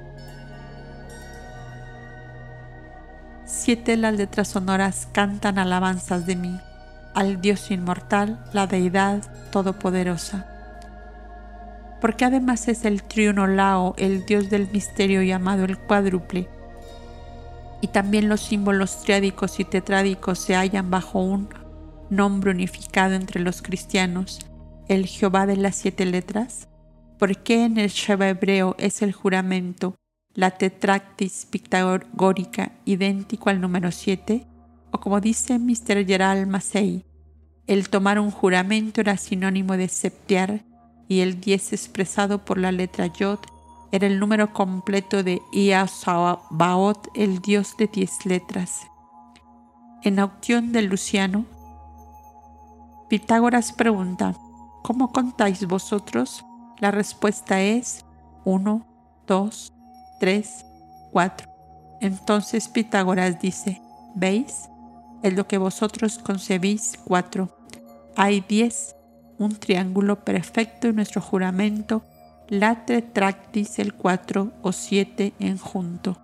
Siete las letras sonoras cantan alabanzas de mí, al Dios inmortal, la deidad todopoderosa porque además es el triuno Lao, el dios del misterio llamado el cuádruple. Y también los símbolos triádicos y tetrádicos se hallan bajo un nombre unificado entre los cristianos, el Jehová de las siete letras. ¿Por qué en el Sheva hebreo es el juramento, la tetractis pitagórica, idéntico al número siete? O como dice Mr. Gerald Massey, el tomar un juramento era sinónimo de septear y el 10 expresado por la letra Yod era el número completo de Iasabaot, el dios de 10 letras. En Aucción de Luciano, Pitágoras pregunta, ¿cómo contáis vosotros? La respuesta es 1, 2, 3, 4. Entonces Pitágoras dice, ¿veis? Es lo que vosotros concebís 4. Hay 10 un triángulo perfecto en nuestro juramento, la tetractis el 4 o 7 en junto.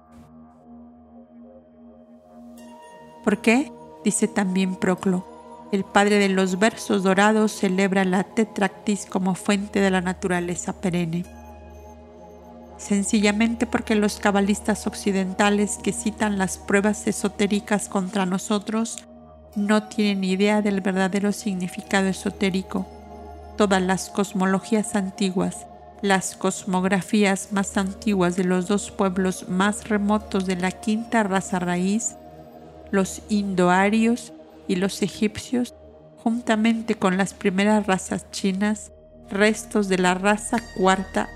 ¿Por qué? Dice también Proclo. El padre de los versos dorados celebra la tetractis como fuente de la naturaleza perenne. Sencillamente porque los cabalistas occidentales que citan las pruebas esotéricas contra nosotros no tienen idea del verdadero significado esotérico. Todas las cosmologías antiguas, las cosmografías más antiguas de los dos pueblos más remotos de la quinta raza raíz, los indoarios y los egipcios, juntamente con las primeras razas chinas, restos de la raza cuarta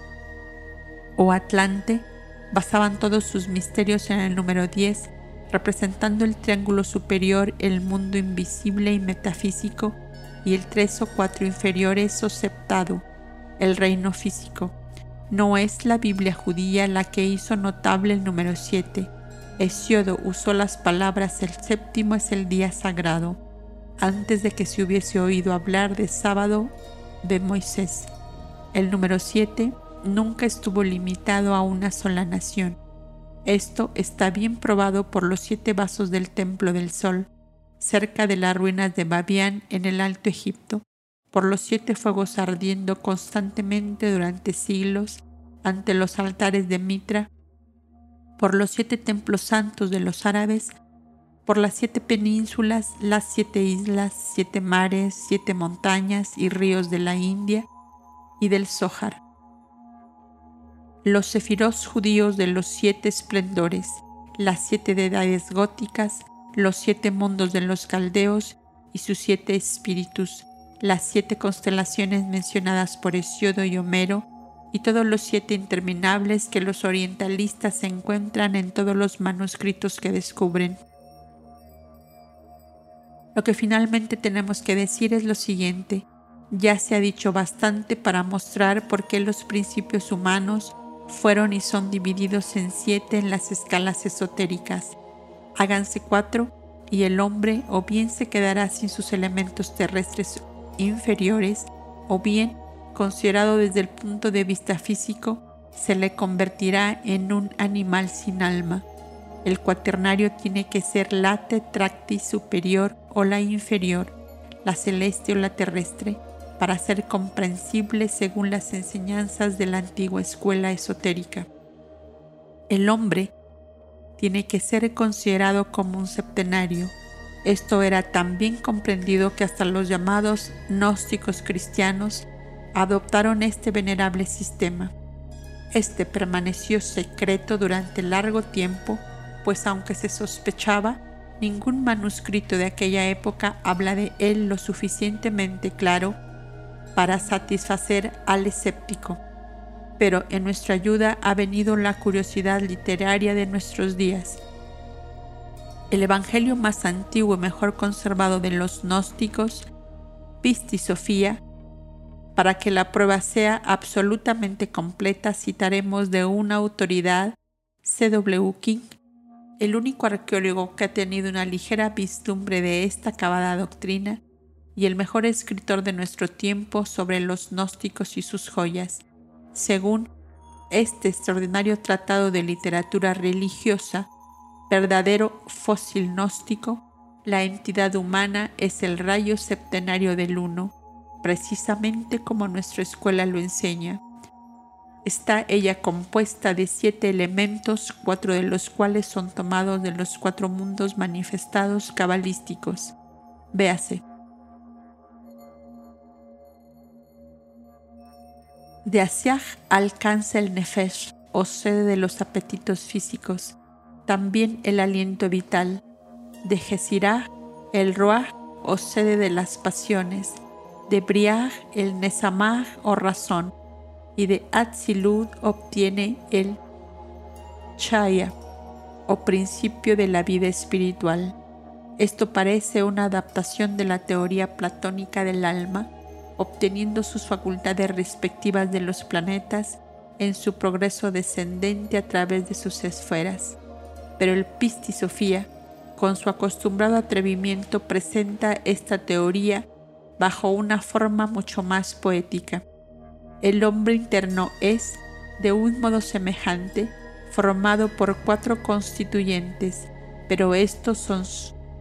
o atlante, basaban todos sus misterios en el número 10, representando el triángulo superior, el mundo invisible y metafísico, y el tres o cuatro inferiores o el reino físico. No es la Biblia judía la que hizo notable el número 7. Hesiodo usó las palabras el séptimo es el día sagrado, antes de que se hubiese oído hablar de sábado de Moisés. El número 7 nunca estuvo limitado a una sola nación. Esto está bien probado por los siete vasos del templo del sol, cerca de las ruinas de Babián en el Alto Egipto, por los siete fuegos ardiendo constantemente durante siglos ante los altares de Mitra, por los siete templos santos de los árabes, por las siete penínsulas, las siete islas, siete mares, siete montañas y ríos de la India y del Zohar. Los sefiros judíos de los siete esplendores, las siete deidades góticas, los siete mundos de los caldeos y sus siete espíritus, las siete constelaciones mencionadas por Hesiodo y Homero, y todos los siete interminables que los orientalistas encuentran en todos los manuscritos que descubren. Lo que finalmente tenemos que decir es lo siguiente. Ya se ha dicho bastante para mostrar por qué los principios humanos fueron y son divididos en siete en las escalas esotéricas háganse cuatro y el hombre o bien se quedará sin sus elementos terrestres inferiores o bien, considerado desde el punto de vista físico, se le convertirá en un animal sin alma. El cuaternario tiene que ser la tetracti superior o la inferior, la celeste o la terrestre, para ser comprensible según las enseñanzas de la antigua escuela esotérica. El hombre tiene que ser considerado como un septenario. Esto era tan bien comprendido que hasta los llamados gnósticos cristianos adoptaron este venerable sistema. Este permaneció secreto durante largo tiempo, pues aunque se sospechaba, ningún manuscrito de aquella época habla de él lo suficientemente claro para satisfacer al escéptico. Pero en nuestra ayuda ha venido la curiosidad literaria de nuestros días. El evangelio más antiguo y mejor conservado de los gnósticos, Pisti Sofía, para que la prueba sea absolutamente completa, citaremos de una autoridad, C.W. King, el único arqueólogo que ha tenido una ligera vislumbre de esta acabada doctrina y el mejor escritor de nuestro tiempo sobre los gnósticos y sus joyas. Según este extraordinario tratado de literatura religiosa, verdadero fósil gnóstico, la entidad humana es el rayo septenario del uno, precisamente como nuestra escuela lo enseña. Está ella compuesta de siete elementos, cuatro de los cuales son tomados de los cuatro mundos manifestados cabalísticos. Véase. De Asiaj alcanza el Nefesh, o sede de los apetitos físicos, también el aliento vital. De Gesirah, el Ruach, o sede de las pasiones de Briah el Nesamah o razón, y de Atzilud obtiene el Chaya o principio de la vida espiritual. Esto parece una adaptación de la teoría platónica del alma, obteniendo sus facultades respectivas de los planetas en su progreso descendente a través de sus esferas. Pero el Pisti Sofía, con su acostumbrado atrevimiento, presenta esta teoría bajo una forma mucho más poética. El hombre interno es, de un modo semejante, formado por cuatro constituyentes, pero estos son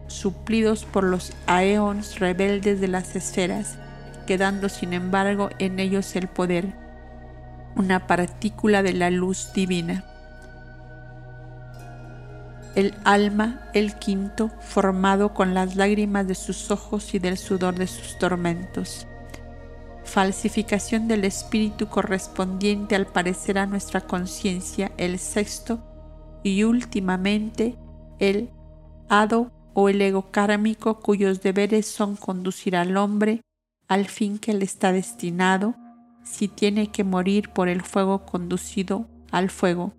suplidos por los aeons rebeldes de las esferas, quedando sin embargo en ellos el poder, una partícula de la luz divina el alma, el quinto, formado con las lágrimas de sus ojos y del sudor de sus tormentos. Falsificación del espíritu correspondiente al parecer a nuestra conciencia, el sexto, y últimamente el hado o el ego kármico cuyos deberes son conducir al hombre al fin que le está destinado, si tiene que morir por el fuego conducido al fuego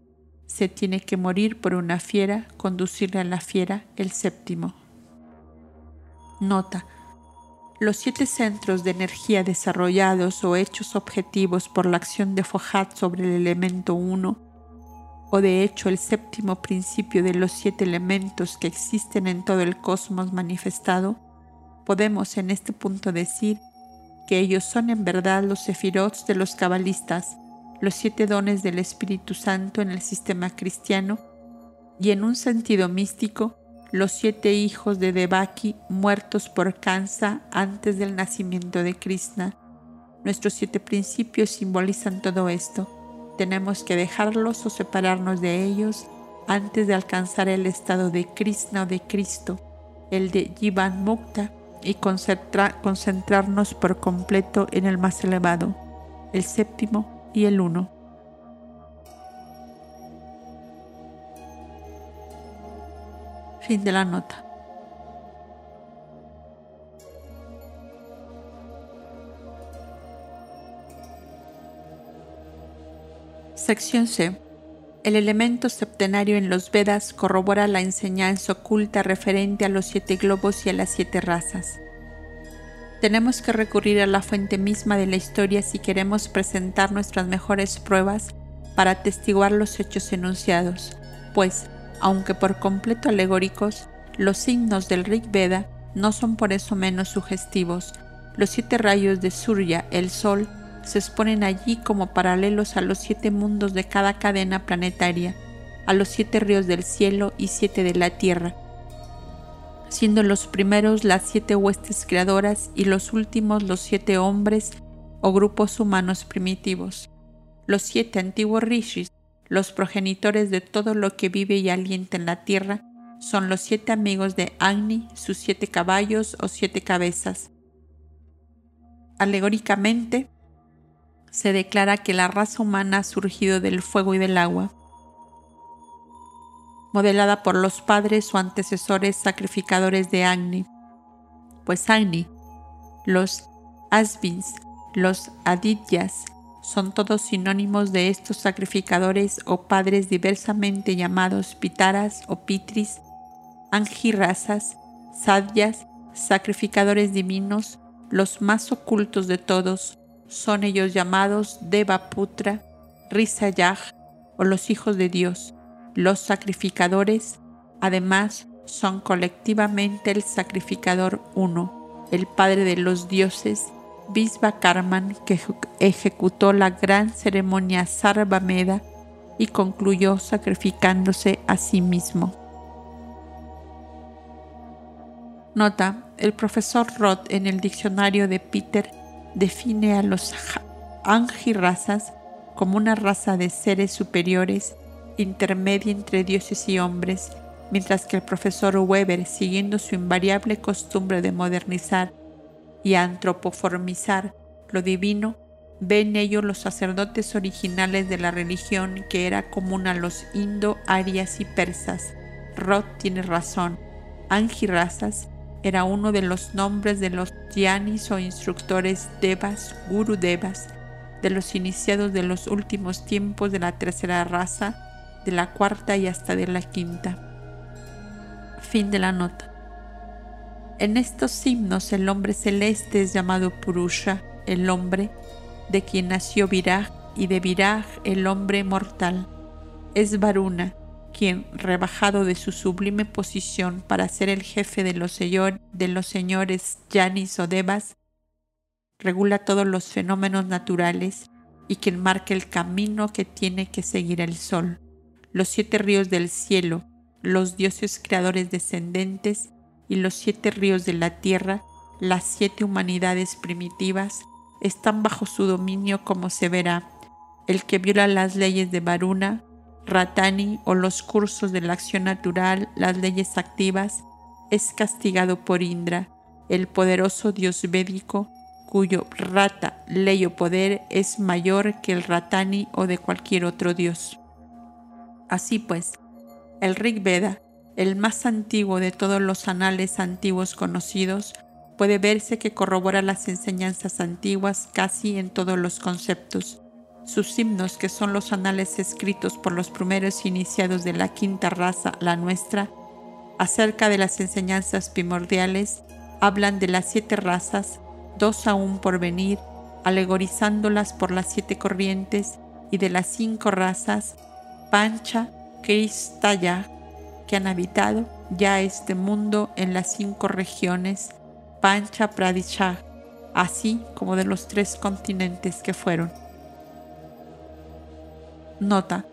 se tiene que morir por una fiera, conducirle a la fiera el séptimo. Nota. Los siete centros de energía desarrollados o hechos objetivos por la acción de Fojat sobre el elemento 1, o de hecho el séptimo principio de los siete elementos que existen en todo el cosmos manifestado, podemos en este punto decir que ellos son en verdad los sefirots de los cabalistas, los siete dones del Espíritu Santo en el sistema cristiano y en un sentido místico, los siete hijos de Devaki muertos por Kansa antes del nacimiento de Krishna. Nuestros siete principios simbolizan todo esto. Tenemos que dejarlos o separarnos de ellos antes de alcanzar el estado de Krishna o de Cristo, el de Jivan Mukta, y concentrarnos por completo en el más elevado, el séptimo y el 1. Fin de la nota. Sección C. El elemento septenario en los Vedas corrobora la enseñanza oculta referente a los siete globos y a las siete razas. Tenemos que recurrir a la fuente misma de la historia si queremos presentar nuestras mejores pruebas para atestiguar los hechos enunciados, pues, aunque por completo alegóricos, los signos del Rig Veda no son por eso menos sugestivos. Los siete rayos de Surya, el Sol, se exponen allí como paralelos a los siete mundos de cada cadena planetaria, a los siete ríos del cielo y siete de la tierra, siendo los primeros las siete huestes creadoras y los últimos los siete hombres o grupos humanos primitivos. Los siete antiguos rishis, los progenitores de todo lo que vive y alienta en la tierra, son los siete amigos de Agni, sus siete caballos o siete cabezas. Alegóricamente, se declara que la raza humana ha surgido del fuego y del agua, modelada por los padres o antecesores sacrificadores de Agni, pues Agni, los Asvins, los Adityas, son todos sinónimos de estos sacrificadores o padres diversamente llamados Pitaras o Pitris, Angirasas, Sadyas, sacrificadores divinos, los más ocultos de todos, son ellos llamados Devaputra, Risayaj o los hijos de Dios. Los sacrificadores, además, son colectivamente el sacrificador uno, el padre de los dioses, Karman, que ejecutó la gran ceremonia Sarvameda y concluyó sacrificándose a sí mismo. Nota, el profesor Roth en el diccionario de Peter define a los angirrazas como una raza de seres superiores intermedia entre dioses y hombres, mientras que el profesor Weber, siguiendo su invariable costumbre de modernizar y antropoformizar lo divino, ve en ello los sacerdotes originales de la religión que era común a los indo, arias y persas. Roth tiene razón. Angirrazas era uno de los nombres de los yanis o instructores devas, guru devas, de los iniciados de los últimos tiempos de la tercera raza, de la cuarta y hasta de la quinta. Fin de la nota. En estos himnos el hombre celeste es llamado Purusha, el hombre, de quien nació Viraj, y de Viraj el hombre mortal. Es Varuna, quien, rebajado de su sublime posición para ser el jefe de los, de los señores Yanis o Devas, regula todos los fenómenos naturales y quien marca el camino que tiene que seguir el sol. Los siete ríos del cielo, los dioses creadores descendentes y los siete ríos de la tierra, las siete humanidades primitivas, están bajo su dominio como se verá. El que viola las leyes de Varuna Ratani o los cursos de la acción natural, las leyes activas, es castigado por Indra, el poderoso dios védico, cuyo rata, ley o poder es mayor que el Ratani o de cualquier otro dios. Así pues, el Rig Veda, el más antiguo de todos los anales antiguos conocidos, puede verse que corrobora las enseñanzas antiguas casi en todos los conceptos sus himnos, que son los anales escritos por los primeros iniciados de la quinta raza, la nuestra, acerca de las enseñanzas primordiales, hablan de las siete razas, dos aún por venir, alegorizándolas por las siete corrientes, y de las cinco razas, Pancha, Kristaya, que han habitado ya este mundo en las cinco regiones, Pancha Pradisha, así como de los tres continentes que fueron. Nota.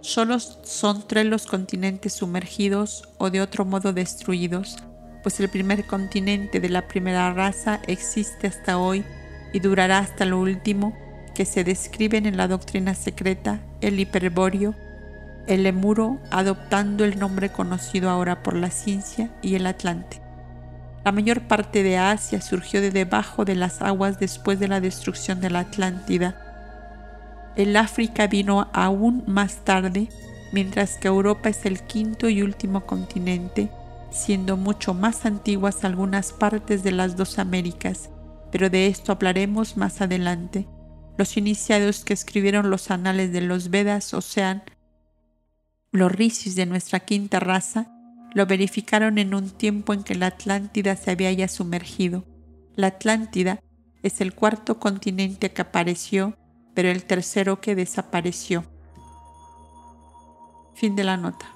Solo son tres los continentes sumergidos o de otro modo destruidos, pues el primer continente de la primera raza existe hasta hoy y durará hasta lo último que se describen en la doctrina secreta, el hiperbóreo, el lemuro, adoptando el nombre conocido ahora por la ciencia, y el Atlante. La mayor parte de Asia surgió de debajo de las aguas después de la destrucción de la Atlántida, el África vino aún más tarde, mientras que Europa es el quinto y último continente, siendo mucho más antiguas algunas partes de las dos Américas, pero de esto hablaremos más adelante. Los iniciados que escribieron los anales de los Vedas, o sea, los rishis de nuestra quinta raza, lo verificaron en un tiempo en que la Atlántida se había ya sumergido. La Atlántida es el cuarto continente que apareció pero el tercero que desapareció. Fin de la nota.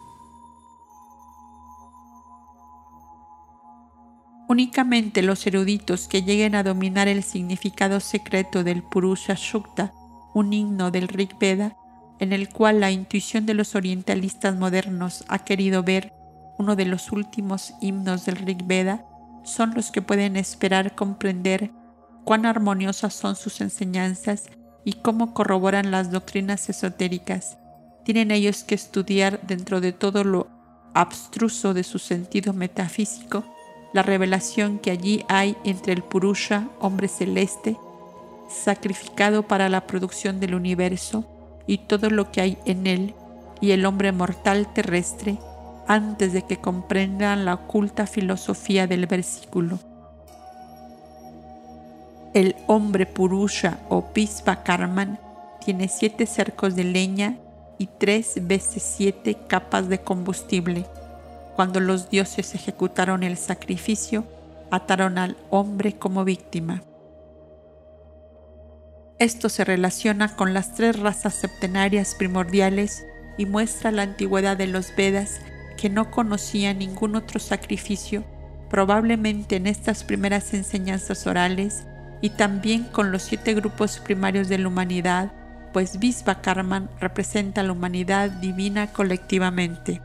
Únicamente los eruditos que lleguen a dominar el significado secreto del Purusha Shukta, un himno del Rig Veda, en el cual la intuición de los orientalistas modernos ha querido ver uno de los últimos himnos del Rig Veda, son los que pueden esperar comprender cuán armoniosas son sus enseñanzas y cómo corroboran las doctrinas esotéricas. Tienen ellos que estudiar dentro de todo lo abstruso de su sentido metafísico la revelación que allí hay entre el Purusha, hombre celeste, sacrificado para la producción del universo, y todo lo que hay en él, y el hombre mortal terrestre, antes de que comprendan la oculta filosofía del versículo. El hombre Purusha o Pispa Karman tiene siete cercos de leña y tres veces siete capas de combustible. Cuando los dioses ejecutaron el sacrificio, ataron al hombre como víctima. Esto se relaciona con las tres razas septenarias primordiales y muestra la antigüedad de los Vedas que no conocían ningún otro sacrificio, probablemente en estas primeras enseñanzas orales, y también con los siete grupos primarios de la humanidad, pues Karman representa la humanidad divina colectivamente.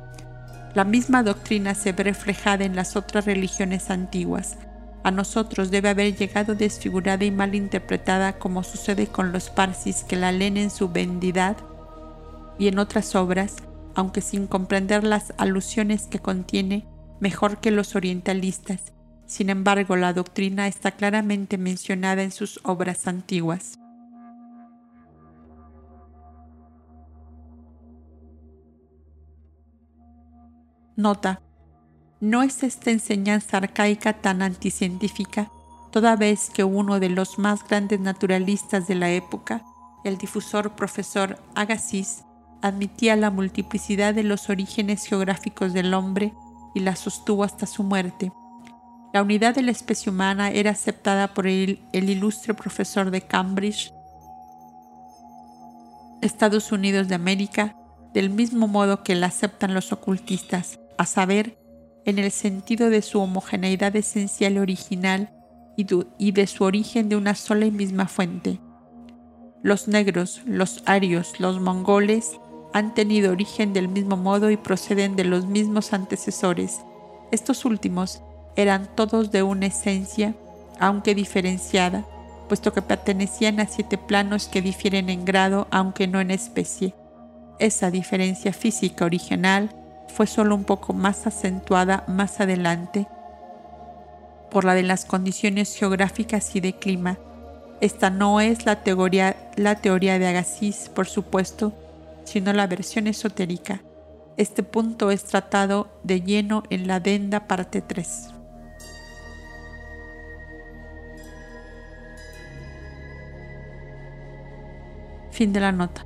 La misma doctrina se ve reflejada en las otras religiones antiguas, a nosotros debe haber llegado desfigurada y mal interpretada como sucede con los parsis que la leen en su bendidad y en otras obras, aunque sin comprender las alusiones que contiene mejor que los orientalistas. Sin embargo, la doctrina está claramente mencionada en sus obras antiguas. Nota no es esta enseñanza arcaica tan anticientífica, toda vez que uno de los más grandes naturalistas de la época, el difusor profesor Agassiz, admitía la multiplicidad de los orígenes geográficos del hombre y la sostuvo hasta su muerte. La unidad de la especie humana era aceptada por el, ilustre profesor de Cambridge, Estados Unidos de América, del mismo modo que la aceptan los ocultistas, a saber, en el sentido de su homogeneidad esencial original y de su origen de una sola y misma fuente. Los negros, los arios, los mongoles han tenido origen del mismo modo y proceden de los mismos antecesores. Estos últimos eran todos de una esencia, aunque diferenciada, puesto que pertenecían a siete planos que difieren en grado, aunque no en especie. Esa diferencia física original fue solo un poco más acentuada más adelante por la de las condiciones geográficas y de clima. Esta no es la teoría, la teoría de Agassiz, por supuesto, sino la versión esotérica. Este punto es tratado de lleno en la adenda parte 3. Fin de la nota.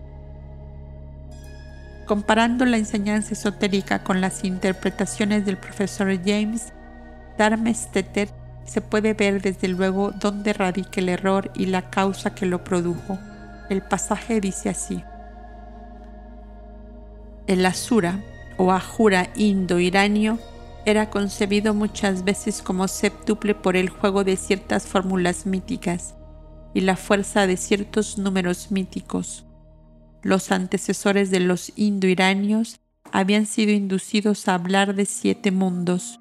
Comparando la enseñanza esotérica con las interpretaciones del profesor James Darmesteter, se puede ver desde luego dónde radica el error y la causa que lo produjo. El pasaje dice así. El Asura o Ajura indo-iranio era concebido muchas veces como séptuple por el juego de ciertas fórmulas míticas y la fuerza de ciertos números míticos los antecesores de los indo-iranios habían sido inducidos a hablar de siete mundos,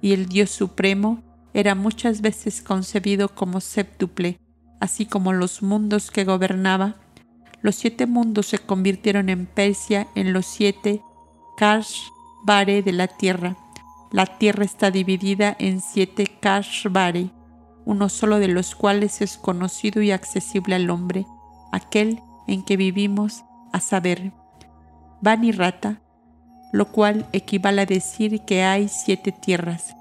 y el Dios Supremo era muchas veces concebido como séptuple, así como los mundos que gobernaba. Los siete mundos se convirtieron en Persia en los siete Kashbare de la tierra. La tierra está dividida en siete Kashbare, uno solo de los cuales es conocido y accesible al hombre, aquel en que vivimos, a saber, Bani Rata, lo cual equivale a decir que hay siete tierras.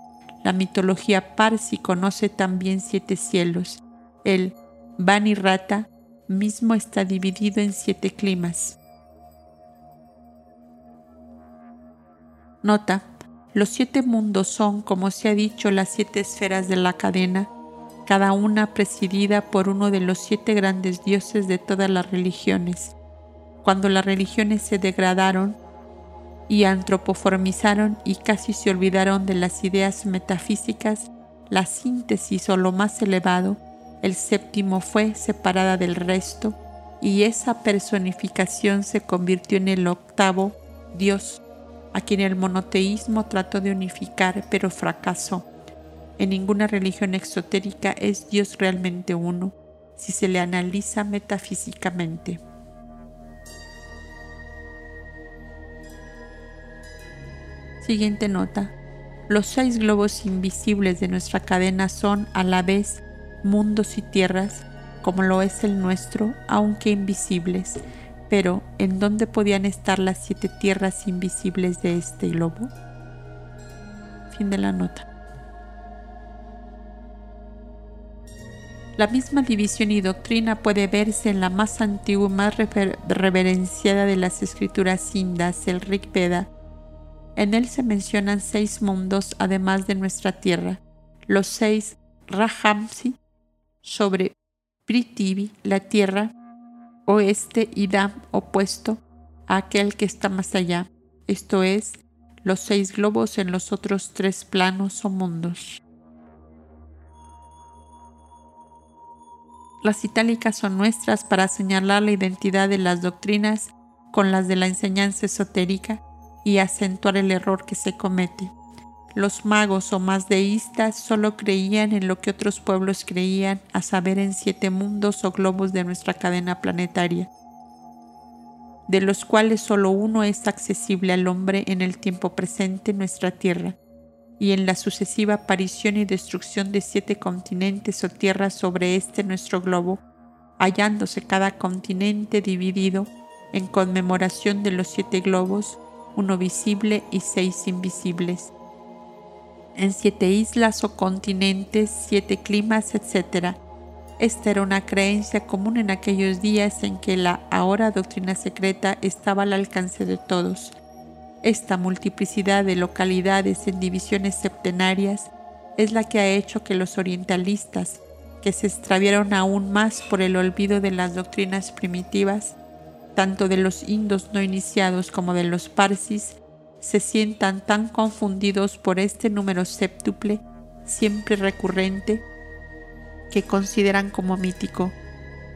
La mitología parsi conoce también siete cielos. El Bani Rata mismo está dividido en siete climas. Nota, los siete mundos son, como se ha dicho, las siete esferas de la cadena cada una presidida por uno de los siete grandes dioses de todas las religiones. Cuando las religiones se degradaron y antropoformizaron y casi se olvidaron de las ideas metafísicas, la síntesis o lo más elevado, el séptimo fue separada del resto y esa personificación se convirtió en el octavo Dios, a quien el monoteísmo trató de unificar, pero fracasó. En ninguna religión exotérica es Dios realmente uno, si se le analiza metafísicamente. Siguiente nota. Los seis globos invisibles de nuestra cadena son a la vez mundos y tierras, como lo es el nuestro, aunque invisibles. Pero, ¿en dónde podían estar las siete tierras invisibles de este globo? Fin de la nota. La misma división y doctrina puede verse en la más antigua y más reverenciada de las escrituras indas, el Rig Veda, en él se mencionan seis mundos además de nuestra tierra, los seis Rahamsi sobre Prithvi, la tierra, oeste y Dam opuesto a aquel que está más allá, esto es, los seis globos en los otros tres planos o mundos. Las itálicas son nuestras para señalar la identidad de las doctrinas con las de la enseñanza esotérica y acentuar el error que se comete. Los magos o más deístas solo creían en lo que otros pueblos creían, a saber en siete mundos o globos de nuestra cadena planetaria, de los cuales solo uno es accesible al hombre en el tiempo presente, nuestra Tierra, y en la sucesiva aparición y destrucción de siete continentes o tierras sobre este nuestro globo, hallándose cada continente dividido en conmemoración de los siete globos, uno visible y seis invisibles. En siete islas o continentes, siete climas, etc. Esta era una creencia común en aquellos días en que la ahora doctrina secreta estaba al alcance de todos. Esta multiplicidad de localidades en divisiones septenarias es la que ha hecho que los orientalistas, que se extraviaron aún más por el olvido de las doctrinas primitivas, tanto de los indos no iniciados como de los parsis, se sientan tan confundidos por este número séptuple, siempre recurrente, que consideran como mítico.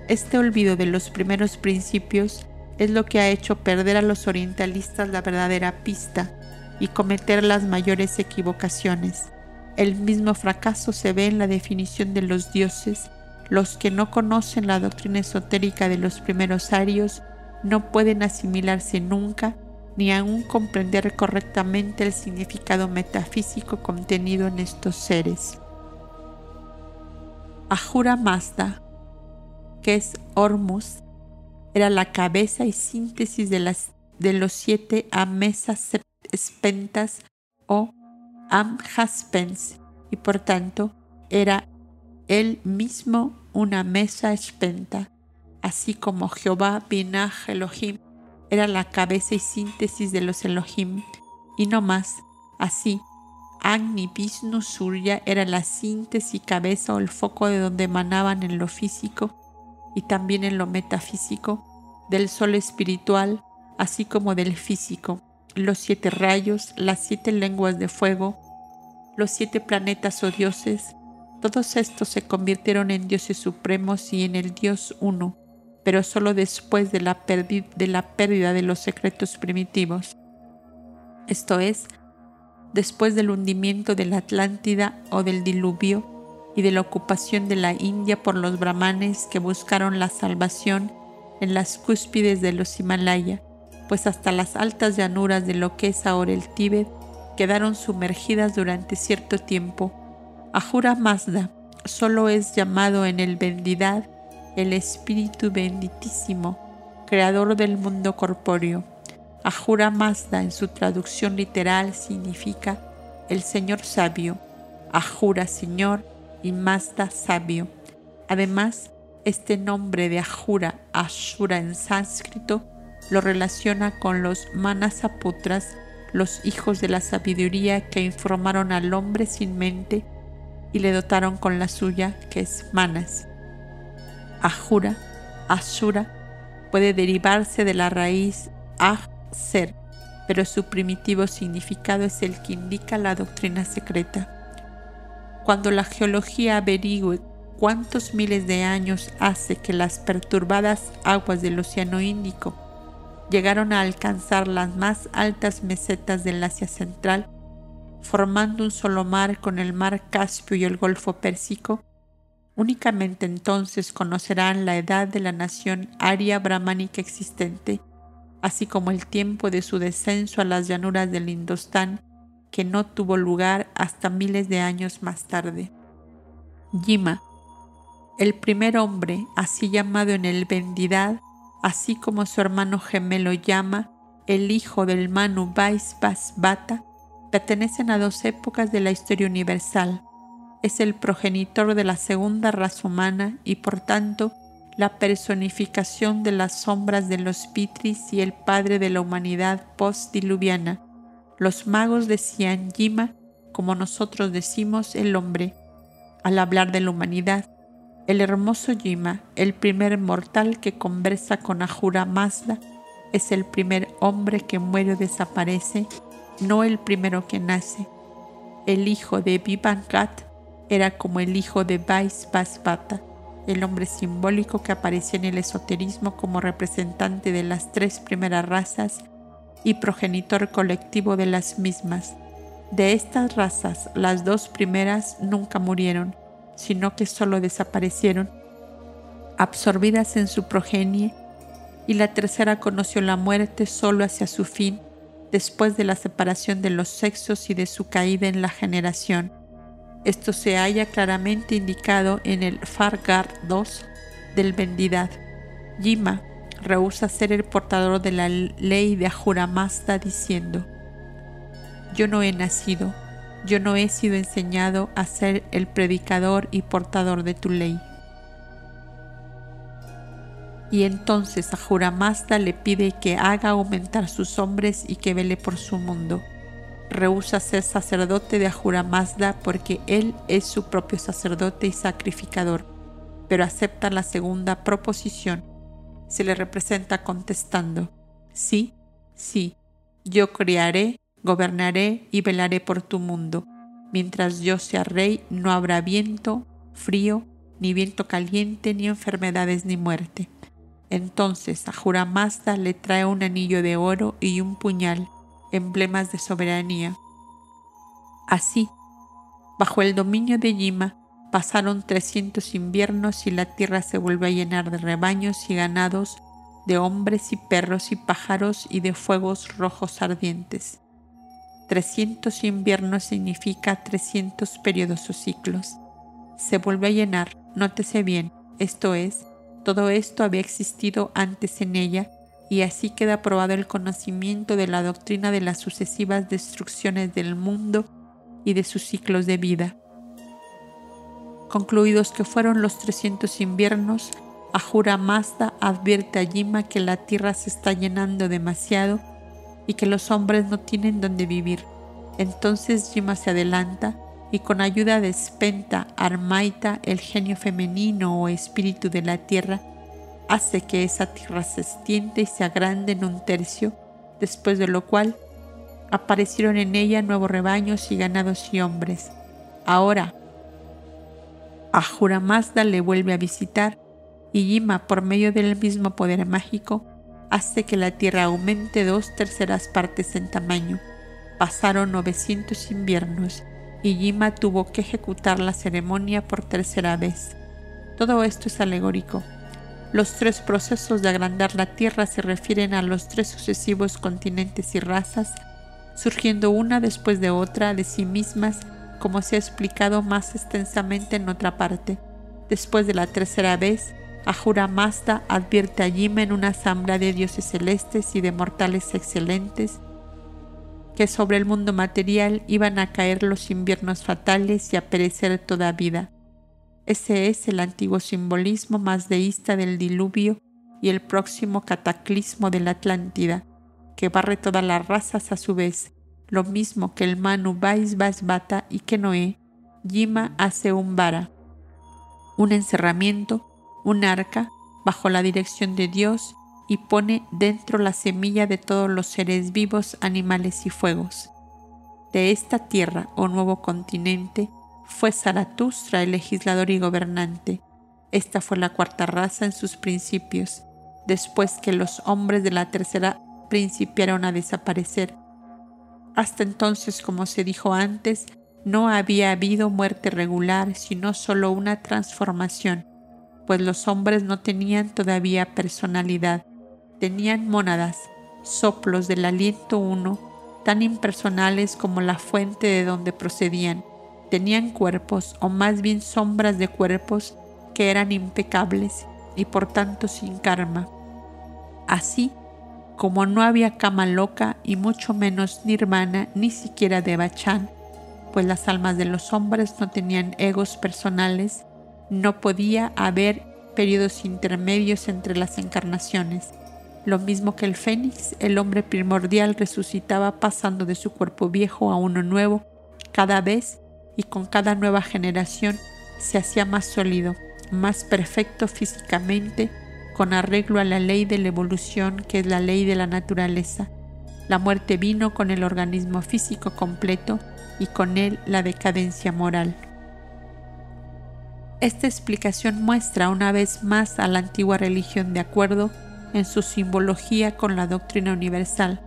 Este olvido de los primeros principios es lo que ha hecho perder a los orientalistas la verdadera pista y cometer las mayores equivocaciones. El mismo fracaso se ve en la definición de los dioses. Los que no conocen la doctrina esotérica de los primeros arios no pueden asimilarse nunca ni aún comprender correctamente el significado metafísico contenido en estos seres. Ahura Mazda, que es Hormuz, era la cabeza y síntesis de, las, de los siete amesas espentas o amhaspens y por tanto era él mismo una mesa espenta así como Jehová Binah Elohim era la cabeza y síntesis de los Elohim, y no más. Así, Agni Vishnu Surya era la síntesis y cabeza o el foco de donde emanaban en lo físico y también en lo metafísico del sol espiritual, así como del físico, los siete rayos, las siete lenguas de fuego, los siete planetas o dioses, todos estos se convirtieron en dioses supremos y en el Dios uno, pero solo después de la, de la pérdida de los secretos primitivos. Esto es, después del hundimiento de la Atlántida o del diluvio y de la ocupación de la India por los brahmanes que buscaron la salvación en las cúspides de los Himalaya, pues hasta las altas llanuras de lo que es ahora el Tíbet quedaron sumergidas durante cierto tiempo. Ahura Mazda solo es llamado en el Vendidad el Espíritu benditísimo, creador del mundo corpóreo. Ahura Mazda en su traducción literal significa el Señor sabio, Ahura Señor y Mazda sabio. Además, este nombre de Ahura, Ashura en sánscrito, lo relaciona con los Manasaputras, los hijos de la sabiduría que informaron al hombre sin mente y le dotaron con la suya, que es Manas. Ahura, Ashura, puede derivarse de la raíz Ah, ser, pero su primitivo significado es el que indica la doctrina secreta. Cuando la geología averigüe cuántos miles de años hace que las perturbadas aguas del Océano Índico llegaron a alcanzar las más altas mesetas del Asia Central, formando un solo mar con el mar Caspio y el Golfo Pérsico, únicamente entonces conocerán la edad de la nación aria brahmánica existente, así como el tiempo de su descenso a las llanuras del Indostán, que no tuvo lugar hasta miles de años más tarde. Yima, el primer hombre, así llamado en el Vendidad, así como su hermano gemelo llama, el hijo del Manu Vaisvasvata, pertenecen a dos épocas de la historia universal. Es el progenitor de la segunda raza humana y por tanto la personificación de las sombras de los Pitris y el padre de la humanidad post-diluviana. Los magos decían Yima, como nosotros decimos el hombre, al hablar de la humanidad. El hermoso Yima, el primer mortal que conversa con Ahura Mazda, es el primer hombre que muere o desaparece, no el primero que nace. El hijo de Vivangat era como el hijo de Vaisvasvata, el hombre simbólico que aparecía en el esoterismo como representante de las tres primeras razas y progenitor colectivo de las mismas. De estas razas, las dos primeras nunca murieron, sino que solo desaparecieron, absorbidas en su progenie, y la tercera conoció la muerte solo hacia su fin, después de la separación de los sexos y de su caída en la generación. Esto se halla claramente indicado en el Fargar 2 del Vendidad. Yima rehúsa ser el portador de la ley de Ahura Mazda diciendo, Yo no he nacido, yo no he sido enseñado a ser el predicador y portador de tu ley. Y entonces Ahura Mazda le pide que haga aumentar sus hombres y que vele por su mundo. Rehúsa ser sacerdote de Ahura Mazda porque él es su propio sacerdote y sacrificador, pero acepta la segunda proposición. Se le representa contestando, sí, sí, yo criaré gobernaré y velaré por tu mundo. Mientras yo sea rey, no habrá viento, frío, ni viento caliente, ni enfermedades, ni muerte. Entonces Ahura Mazda le trae un anillo de oro y un puñal, emblemas de soberanía. Así, bajo el dominio de Yima, pasaron trescientos inviernos y la tierra se vuelve a llenar de rebaños y ganados, de hombres y perros y pájaros y de fuegos rojos ardientes. 300 inviernos significa 300 periodos o ciclos. Se vuelve a llenar, nótese bien, esto es, todo esto había existido antes en ella y así queda probado el conocimiento de la doctrina de las sucesivas destrucciones del mundo y de sus ciclos de vida. Concluidos que fueron los 300 inviernos, Ahura Mazda advierte a Yima que la tierra se está llenando demasiado y que los hombres no tienen donde vivir. Entonces Yima se adelanta y con ayuda de Spenta Armaita, el genio femenino o espíritu de la tierra, hace que esa tierra se extienda y se agrande en un tercio, después de lo cual aparecieron en ella nuevos rebaños y ganados y hombres. Ahora, Ahura Mazda le vuelve a visitar y Yima, por medio del mismo poder mágico, hace que la tierra aumente dos terceras partes en tamaño. Pasaron 900 inviernos y Yima tuvo que ejecutar la ceremonia por tercera vez. Todo esto es alegórico. Los tres procesos de agrandar la tierra se refieren a los tres sucesivos continentes y razas, surgiendo una después de otra de sí mismas, como se ha explicado más extensamente en otra parte. Después de la tercera vez, Ahura Mazda advierte a Yima en una asamblea de dioses celestes y de mortales excelentes que sobre el mundo material iban a caer los inviernos fatales y a perecer toda vida. Ese es el antiguo simbolismo más deísta del diluvio y el próximo cataclismo de la Atlántida, que barre todas las razas a su vez, lo mismo que el Manu Vaisvasvata y que Noé, Yima hace un vara, un encerramiento un arca bajo la dirección de Dios y pone dentro la semilla de todos los seres vivos, animales y fuegos. De esta tierra o nuevo continente fue Zaratustra el legislador y gobernante. Esta fue la cuarta raza en sus principios, después que los hombres de la tercera principiaron a desaparecer. Hasta entonces, como se dijo antes, no había habido muerte regular, sino solo una transformación, pues los hombres no tenían todavía personalidad, tenían mónadas, soplos del aliento uno, tan impersonales como la fuente de donde procedían. Tenían cuerpos, o más bien sombras de cuerpos, que eran impecables y por tanto sin karma. Así, como no había cama loca y mucho menos nirvana ni siquiera de Bachan, pues las almas de los hombres no tenían egos personales, no podía haber periodos intermedios entre las encarnaciones. Lo mismo que el fénix, el hombre primordial resucitaba pasando de su cuerpo viejo a uno nuevo cada vez y con cada nueva generación se hacía más sólido, más perfecto físicamente, con arreglo a la ley de la evolución que es la ley de la naturaleza. La muerte vino con el organismo físico completo y con él la decadencia moral. Esta explicación muestra una vez más a la antigua religión de acuerdo en su simbología con la doctrina universal.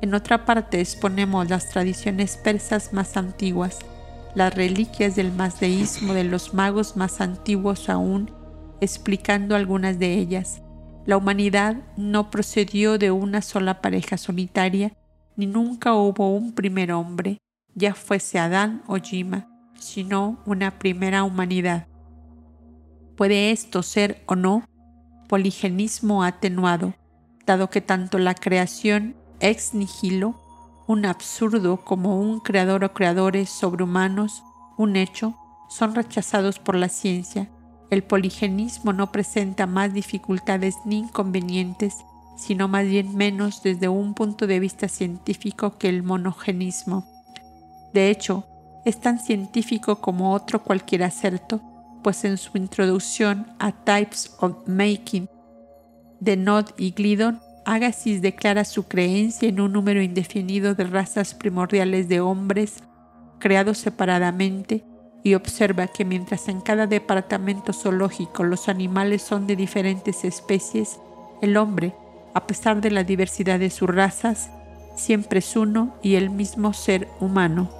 En otra parte exponemos las tradiciones persas más antiguas, las reliquias del mazdeísmo de los magos más antiguos aún, explicando algunas de ellas. La humanidad no procedió de una sola pareja solitaria, ni nunca hubo un primer hombre, ya fuese Adán o Yima, sino una primera humanidad. Puede esto ser o no poligenismo atenuado, dado que tanto la creación ex nihilo, un absurdo como un creador o creadores sobrehumanos, un hecho, son rechazados por la ciencia. El poligenismo no presenta más dificultades ni inconvenientes, sino más bien menos desde un punto de vista científico que el monogenismo. De hecho, es tan científico como otro cualquier acerto, pues en su introducción a Types of Making de Nod y Glidon, Agassiz declara su creencia en un número indefinido de razas primordiales de hombres creados separadamente y observa que mientras en cada departamento zoológico los animales son de diferentes especies, el hombre, a pesar de la diversidad de sus razas, siempre es uno y el mismo ser humano.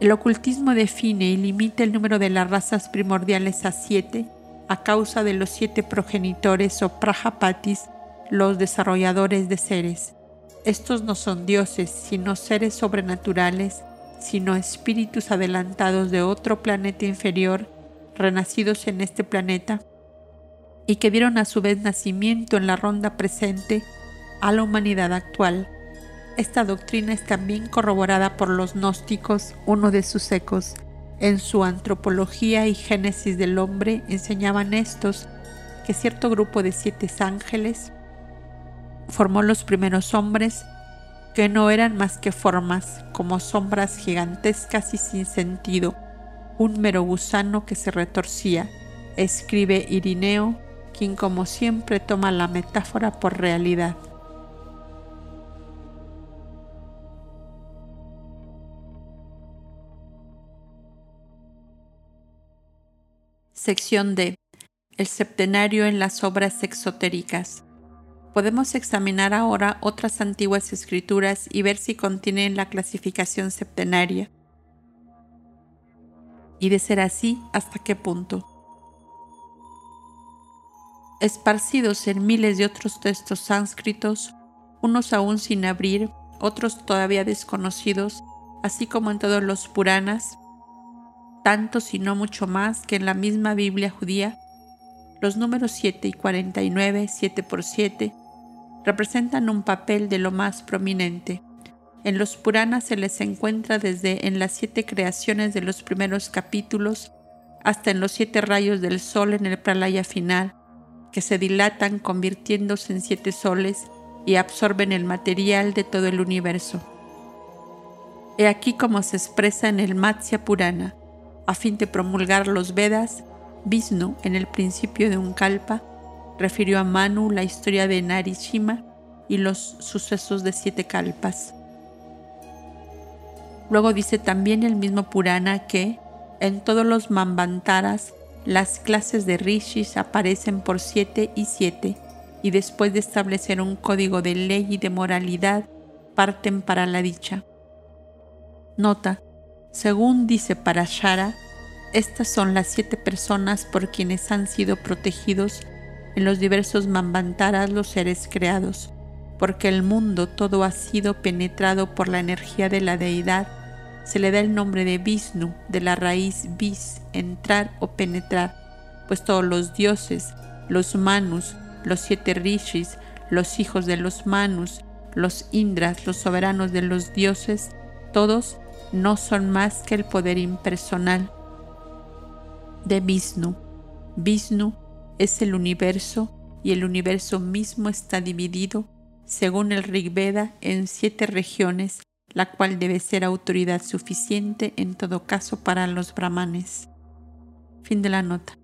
El ocultismo define y limita el número de las razas primordiales a siete a causa de los siete progenitores o prajapatis, los desarrolladores de seres. Estos no son dioses, sino seres sobrenaturales, sino espíritus adelantados de otro planeta inferior, renacidos en este planeta, y que dieron a su vez nacimiento en la ronda presente a la humanidad actual esta doctrina es también corroborada por los gnósticos, uno de sus ecos. En su Antropología y Génesis del Hombre enseñaban estos que cierto grupo de siete ángeles formó los primeros hombres que no eran más que formas, como sombras gigantescas y sin sentido, un mero gusano que se retorcía, escribe Irineo, quien como siempre toma la metáfora por realidad. Sección D. El septenario en las obras exotéricas. Podemos examinar ahora otras antiguas escrituras y ver si contienen la clasificación septenaria. Y de ser así, hasta qué punto. Esparcidos en miles de otros textos sánscritos, unos aún sin abrir, otros todavía desconocidos, así como en todos los Puranas, tanto si no mucho más que en la misma Biblia judía, los números 7 y 49, 7 por 7, representan un papel de lo más prominente. En los Puranas se les encuentra desde en las siete creaciones de los primeros capítulos hasta en los siete rayos del sol en el pralaya final, que se dilatan convirtiéndose en siete soles y absorben el material de todo el universo. He aquí como se expresa en el Matsya Purana a fin de promulgar los Vedas, Vishnu, en el principio de un kalpa, refirió a Manu la historia de Narishima y los sucesos de siete kalpas. Luego dice también el mismo Purana que en todos los Mambantaras las clases de rishis aparecen por siete y siete y después de establecer un código de ley y de moralidad parten para la dicha. Nota, según dice Parashara, estas son las siete personas por quienes han sido protegidos en los diversos Mambantaras los seres creados, porque el mundo todo ha sido penetrado por la energía de la deidad, se le da el nombre de Vishnu, de la raíz vis, entrar o penetrar, pues todos los dioses, los manus, los siete rishis, los hijos de los manus, los indras, los soberanos de los dioses, todos no son más que el poder impersonal de Vishnu. Vishnu es el universo y el universo mismo está dividido, según el Rig Veda, en siete regiones, la cual debe ser autoridad suficiente en todo caso para los brahmanes. Fin de la nota.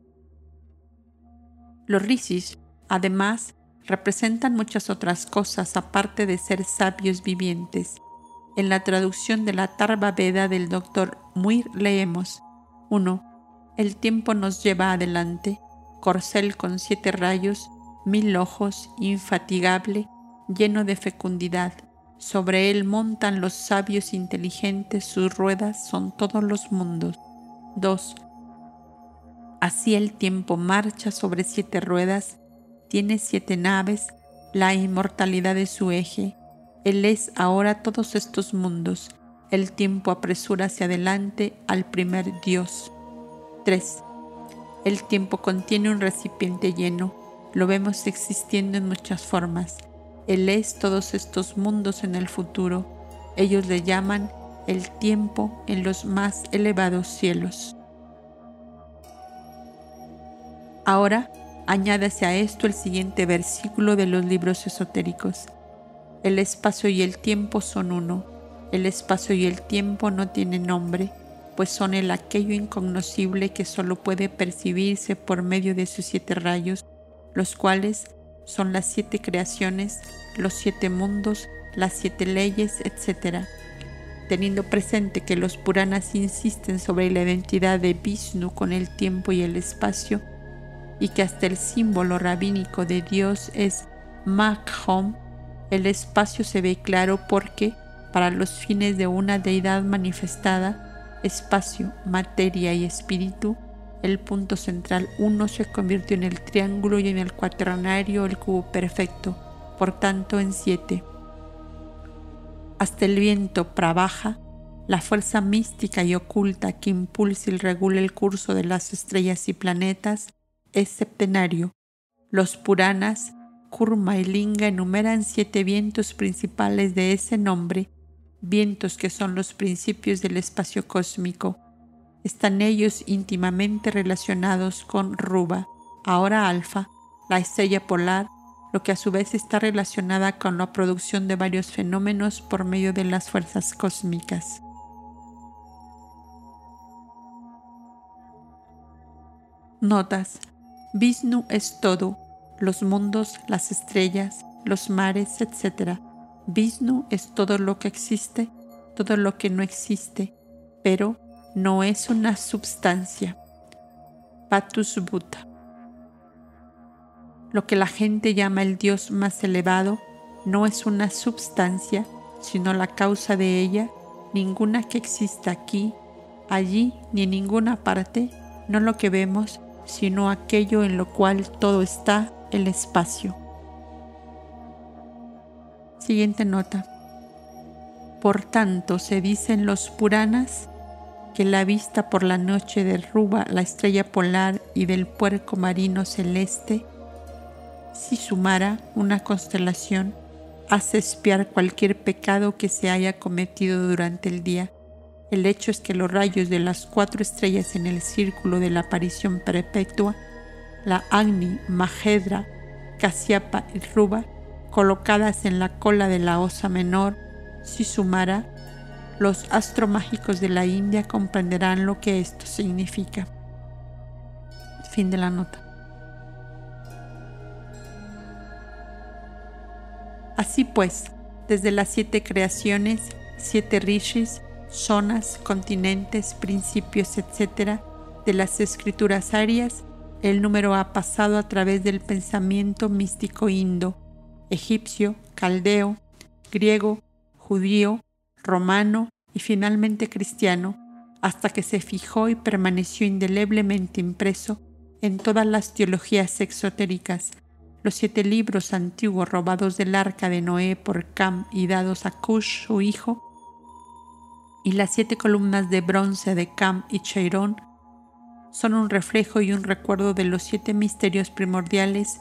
Los rishis, además, representan muchas otras cosas aparte de ser sabios vivientes. En la traducción de la Tarva Veda del doctor Muir leemos 1. El tiempo nos lleva adelante corcel con siete rayos, mil ojos, infatigable, lleno de fecundidad. Sobre él montan los sabios inteligentes, sus ruedas son todos los mundos. 2. Así el tiempo marcha sobre siete ruedas, tiene siete naves, la inmortalidad de su eje. Él es ahora todos estos mundos. El tiempo apresura hacia adelante al primer Dios. 3. El tiempo contiene un recipiente lleno, lo vemos existiendo en muchas formas. Él es todos estos mundos en el futuro. Ellos le llaman el tiempo en los más elevados cielos. Ahora, añádase a esto el siguiente versículo de los libros esotéricos. El espacio y el tiempo son uno. El espacio y el tiempo no tienen nombre pues son el aquello incognoscible que solo puede percibirse por medio de sus siete rayos, los cuales son las siete creaciones, los siete mundos, las siete leyes, etc. Teniendo presente que los Puranas insisten sobre la identidad de Vishnu con el tiempo y el espacio, y que hasta el símbolo rabínico de Dios es Makhom, el espacio se ve claro porque, para los fines de una deidad manifestada, espacio, materia y espíritu, el punto central 1 se convirtió en el triángulo y en el cuaternario el cubo perfecto, por tanto en 7. Hasta el viento trabaja, la fuerza mística y oculta que impulsa y regula el curso de las estrellas y planetas, es septenario. Los Puranas, Kurma y Linga enumeran siete vientos principales de ese nombre vientos que son los principios del espacio cósmico. Están ellos íntimamente relacionados con Ruba, ahora Alfa, la estrella polar, lo que a su vez está relacionada con la producción de varios fenómenos por medio de las fuerzas cósmicas. Notas. Vishnu es todo, los mundos, las estrellas, los mares, etc Vishnu es todo lo que existe, todo lo que no existe, pero no es una substancia. Patusbhuta. Lo que la gente llama el Dios más elevado no es una substancia, sino la causa de ella, ninguna que exista aquí, allí ni en ninguna parte, no lo que vemos, sino aquello en lo cual todo está, el espacio. Siguiente nota. Por tanto, se dicen los Puranas que la vista por la noche de Ruba, la estrella polar y del puerco marino celeste, si sumara una constelación, hace espiar cualquier pecado que se haya cometido durante el día. El hecho es que los rayos de las cuatro estrellas en el círculo de la aparición perpetua, la Agni, Mahedra, Kasyapa y Ruba, colocadas en la cola de la osa menor, si sumara, los astromágicos de la India comprenderán lo que esto significa. Fin de la nota. Así pues, desde las siete creaciones, siete rishis, zonas, continentes, principios, etc., de las escrituras arias, el número ha pasado a través del pensamiento místico indo, egipcio, caldeo, griego, judío, romano y finalmente cristiano, hasta que se fijó y permaneció indeleblemente impreso en todas las teologías exotéricas, los siete libros antiguos robados del arca de Noé por Cam y dados a Cush, su hijo, y las siete columnas de bronce de Cam y Cheirón son un reflejo y un recuerdo de los siete misterios primordiales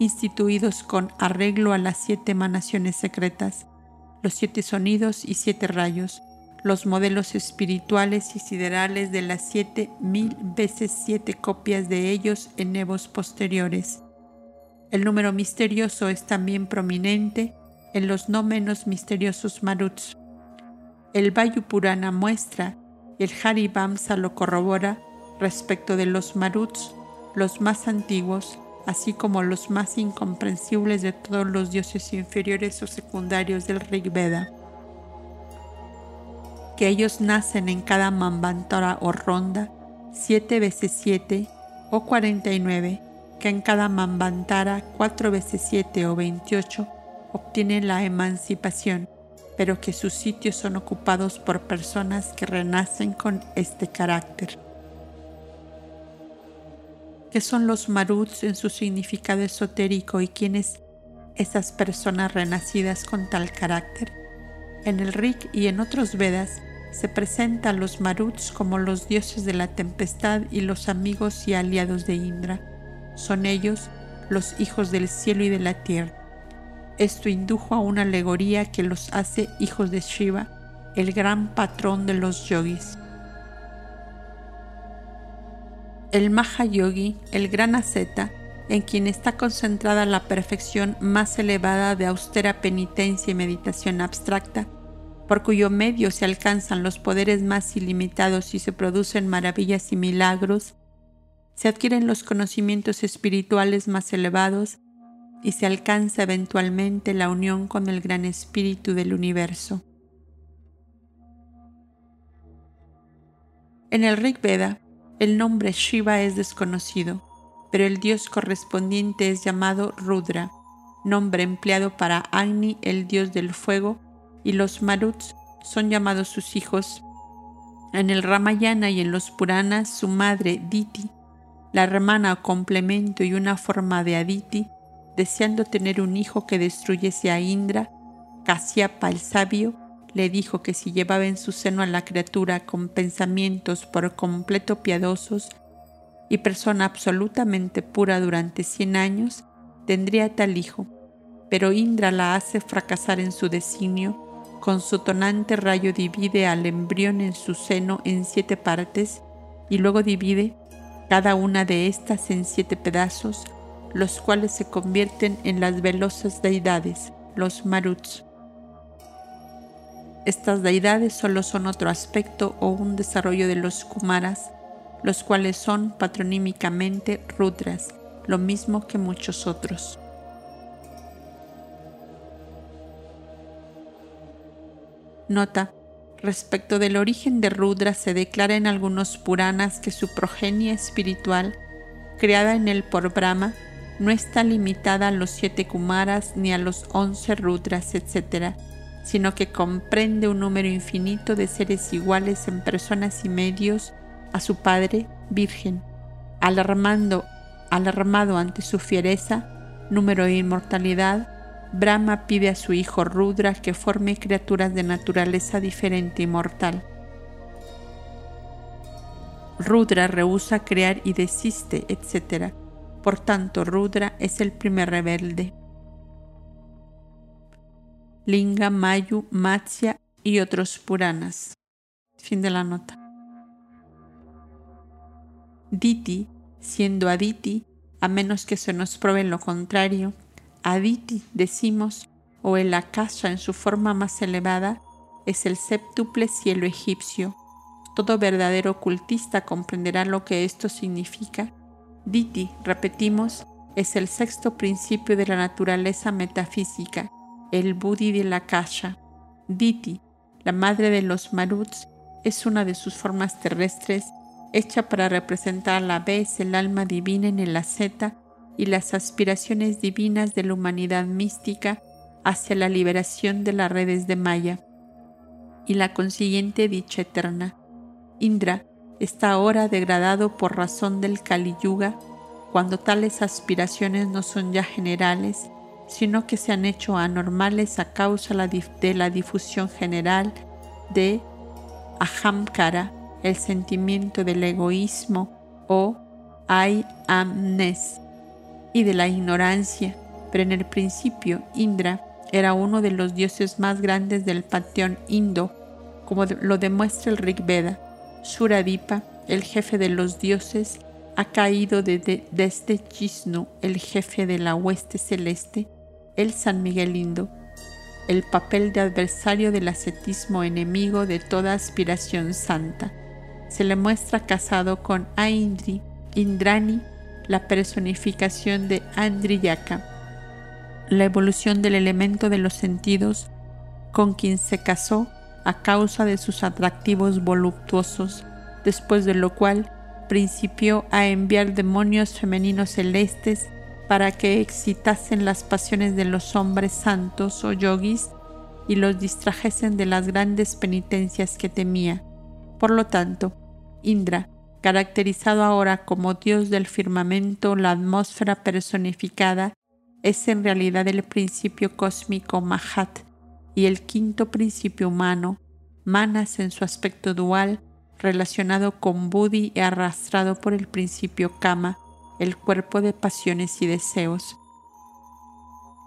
instituidos con arreglo a las siete emanaciones secretas, los siete sonidos y siete rayos, los modelos espirituales y siderales de las siete mil veces siete copias de ellos en evos posteriores. El número misterioso es también prominente en los no menos misteriosos maruts. El Vayu Purana muestra, el Haribamsa lo corrobora respecto de los maruts, los más antiguos, así como los más incomprensibles de todos los dioses inferiores o secundarios del Rig Veda que ellos nacen en cada mambantara o ronda, siete veces siete o cuarenta y nueve, que en cada mambantara cuatro veces siete o veintiocho obtienen la emancipación, pero que sus sitios son ocupados por personas que renacen con este carácter. ¿Qué son los maruts en su significado esotérico y quiénes esas personas renacidas con tal carácter? En el Rik y en otros Vedas se presentan los Maruts como los dioses de la tempestad y los amigos y aliados de Indra. Son ellos los hijos del cielo y de la tierra. Esto indujo a una alegoría que los hace hijos de Shiva, el gran patrón de los yogis. El Mahayogi, el gran asceta, en quien está concentrada la perfección más elevada de austera penitencia y meditación abstracta, por cuyo medio se alcanzan los poderes más ilimitados y se producen maravillas y milagros, se adquieren los conocimientos espirituales más elevados y se alcanza eventualmente la unión con el gran espíritu del universo. En el Rig Veda, el nombre Shiva es desconocido, pero el dios correspondiente es llamado Rudra, nombre empleado para Agni, el dios del fuego, y los Maruts son llamados sus hijos. En el Ramayana y en los Puranas, su madre Diti, la hermana o complemento y una forma de Aditi, deseando tener un hijo que destruyese a Indra, Kasyapa el sabio le dijo que si llevaba en su seno a la criatura con pensamientos por completo piadosos y persona absolutamente pura durante cien años, tendría tal hijo. Pero Indra la hace fracasar en su designio con su tonante rayo divide al embrión en su seno en siete partes y luego divide cada una de estas en siete pedazos, los cuales se convierten en las velozas deidades, los maruts. Estas deidades solo son otro aspecto o un desarrollo de los kumaras, los cuales son patronímicamente rudras, lo mismo que muchos otros. Nota. Respecto del origen de Rudra se declara en algunos Puranas que su progenie espiritual, creada en él por Brahma, no está limitada a los siete Kumaras ni a los once Rudras, etc., sino que comprende un número infinito de seres iguales en personas y medios a su padre virgen, alarmando, alarmado ante su fiereza, número de inmortalidad, Brahma pide a su hijo Rudra que forme criaturas de naturaleza diferente y mortal. Rudra rehúsa crear y desiste, etc. Por tanto, Rudra es el primer rebelde. Linga, Mayu, Matsya y otros Puranas. Fin de la nota. Diti, siendo Aditi, a menos que se nos pruebe lo contrario, Aditi, decimos, o el Akasha en su forma más elevada, es el séptuple cielo egipcio. Todo verdadero ocultista comprenderá lo que esto significa. Diti, repetimos, es el sexto principio de la naturaleza metafísica, el Buddhi la Akasha. Diti, la madre de los Maruts, es una de sus formas terrestres, hecha para representar a la vez el alma divina en el asceta y las aspiraciones divinas de la humanidad mística hacia la liberación de las redes de Maya y la consiguiente dicha eterna. Indra está ahora degradado por razón del Kali Yuga, cuando tales aspiraciones no son ya generales, sino que se han hecho anormales a causa de la difusión general de ahamkara, el sentimiento del egoísmo o I amnes y de la ignorancia, pero en el principio Indra era uno de los dioses más grandes del panteón indo, como lo demuestra el Rig Veda. Suradipa, el jefe de los dioses, ha caído desde Chishnu, el jefe de la hueste celeste, el San Miguel Indo, el papel de adversario del ascetismo enemigo de toda aspiración santa. Se le muestra casado con Aindri, Indrani, la personificación de Andriyaka, la evolución del elemento de los sentidos con quien se casó a causa de sus atractivos voluptuosos, después de lo cual principió a enviar demonios femeninos celestes para que excitasen las pasiones de los hombres santos o yogis y los distrajesen de las grandes penitencias que temía. Por lo tanto, Indra, caracterizado ahora como dios del firmamento, la atmósfera personificada, es en realidad el principio cósmico Mahat y el quinto principio humano, Manas en su aspecto dual, relacionado con Buddhi y arrastrado por el principio Kama, el cuerpo de pasiones y deseos.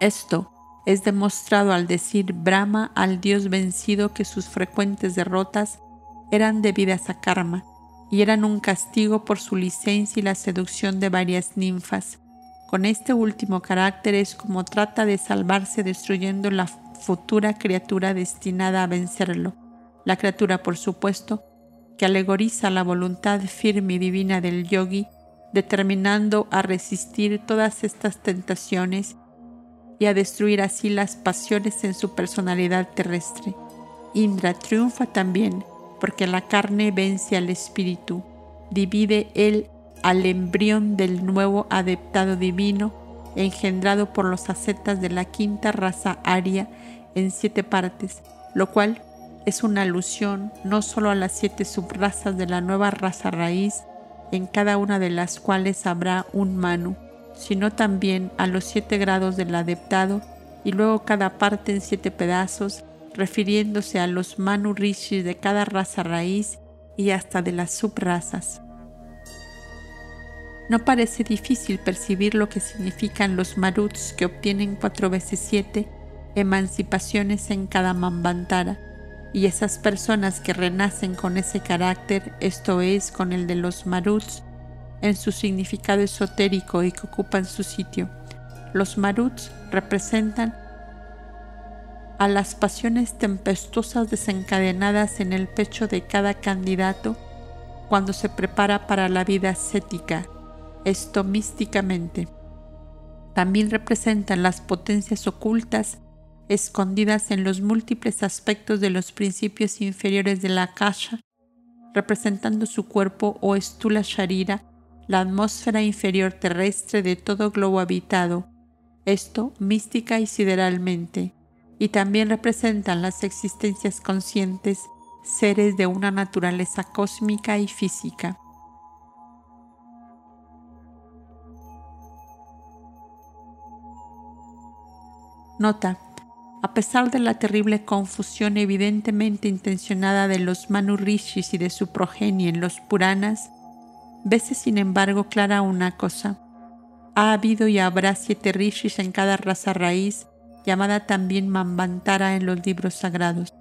Esto es demostrado al decir Brahma al dios vencido que sus frecuentes derrotas eran debidas a karma y eran un castigo por su licencia y la seducción de varias ninfas, con este último carácter es como trata de salvarse destruyendo la futura criatura destinada a vencerlo. La criatura, por supuesto, que alegoriza la voluntad firme y divina del yogi, determinando a resistir todas estas tentaciones y a destruir así las pasiones en su personalidad terrestre. Indra triunfa también porque la carne vence al espíritu, divide el al embrión del nuevo adeptado divino engendrado por los ascetas de la quinta raza aria en siete partes, lo cual es una alusión no solo a las siete subrazas de la nueva raza raíz, en cada una de las cuales habrá un Manu, sino también a los siete grados del adeptado y luego cada parte en siete pedazos, refiriéndose a los Manu Rishis de cada raza raíz y hasta de las subrazas. No parece difícil percibir lo que significan los maruts que obtienen cuatro veces siete emancipaciones en cada mambantara y esas personas que renacen con ese carácter, esto es, con el de los maruts, en su significado esotérico y que ocupan su sitio. Los maruts representan a las pasiones tempestuosas desencadenadas en el pecho de cada candidato cuando se prepara para la vida ascética esto místicamente. También representan las potencias ocultas escondidas en los múltiples aspectos de los principios inferiores de la kasha, representando su cuerpo o estula sharira, la atmósfera inferior terrestre de todo globo habitado, esto mística y sideralmente, y también representan las existencias conscientes, seres de una naturaleza cósmica y física. Nota. A pesar de la terrible confusión evidentemente intencionada de los Manu Rishis y de su progenie en los Puranas, vese sin embargo clara una cosa. Ha habido y habrá siete Rishis en cada raza raíz, llamada también Mambantara en los libros sagrados,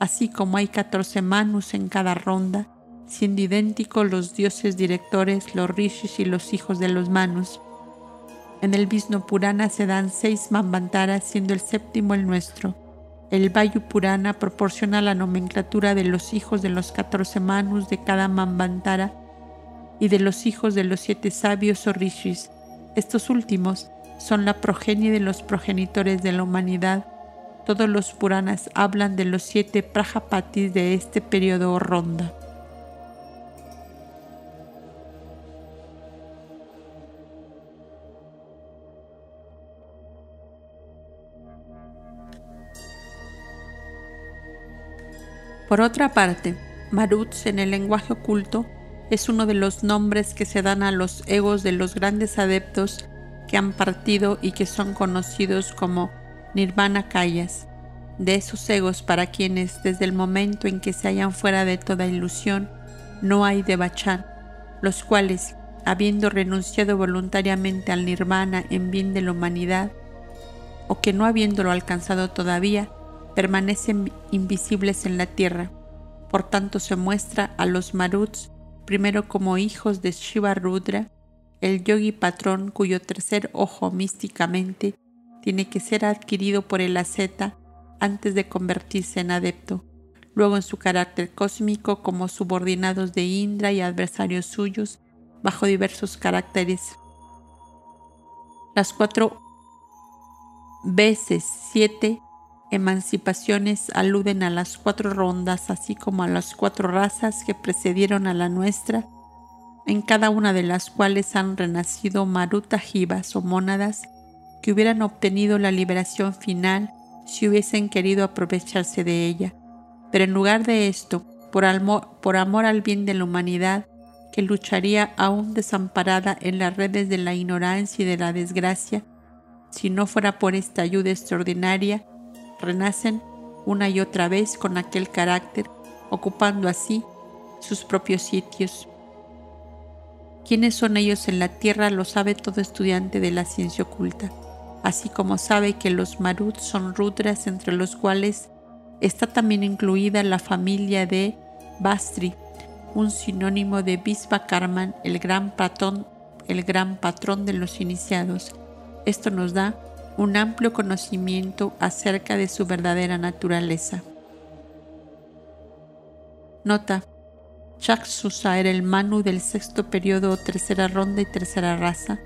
así como hay catorce Manus en cada ronda, siendo idénticos los dioses directores, los Rishis y los hijos de los Manus. En el Vishnu Purana se dan seis Mambantaras, siendo el séptimo el nuestro. El Vayu Purana proporciona la nomenclatura de los hijos de los catorce manus de cada Mambantara y de los hijos de los siete sabios o rishis. Estos últimos son la progenie de los progenitores de la humanidad, Todos los Puranas hablan de los siete Prajapatis de este periodo ronda. Por otra parte, Maruts en el lenguaje oculto es uno de los nombres que se dan a los egos de los grandes adeptos que han partido y que son conocidos como Nirvana Kayas, de esos egos para quienes desde el momento en que se hallan fuera de toda ilusión no hay debachar, los cuales, habiendo renunciado voluntariamente al nirvana en bien de la humanidad, o que no habiéndolo alcanzado todavía, permanecen invisibles en la tierra. Por tanto se muestra a los maruts primero como hijos de Shiva Rudra, el yogi patrón cuyo tercer ojo místicamente tiene que ser adquirido por el asceta antes de convertirse en adepto, luego en su carácter cósmico como subordinados de Indra y adversarios suyos bajo diversos caracteres. Las cuatro veces siete emancipaciones aluden a las cuatro rondas, así como a las cuatro razas que precedieron a la nuestra, en cada una de las cuales han renacido marutajivas o mónadas que hubieran obtenido la liberación final si hubiesen querido aprovecharse de ella. Pero en lugar de esto, por, por amor al bien de la humanidad, que lucharía aún desamparada en las redes de la ignorancia y de la desgracia, si no fuera por esta ayuda extraordinaria, renacen una y otra vez con aquel carácter, ocupando así sus propios sitios. ¿Quiénes son ellos en la tierra? Lo sabe todo estudiante de la ciencia oculta, así como sabe que los maruts son rudras entre los cuales está también incluida la familia de Bastri, un sinónimo de Karman, el gran patrón, el gran patrón de los iniciados. Esto nos da un amplio conocimiento acerca de su verdadera naturaleza. Nota. Chaksusa era el Manu del sexto periodo tercera ronda y tercera raza,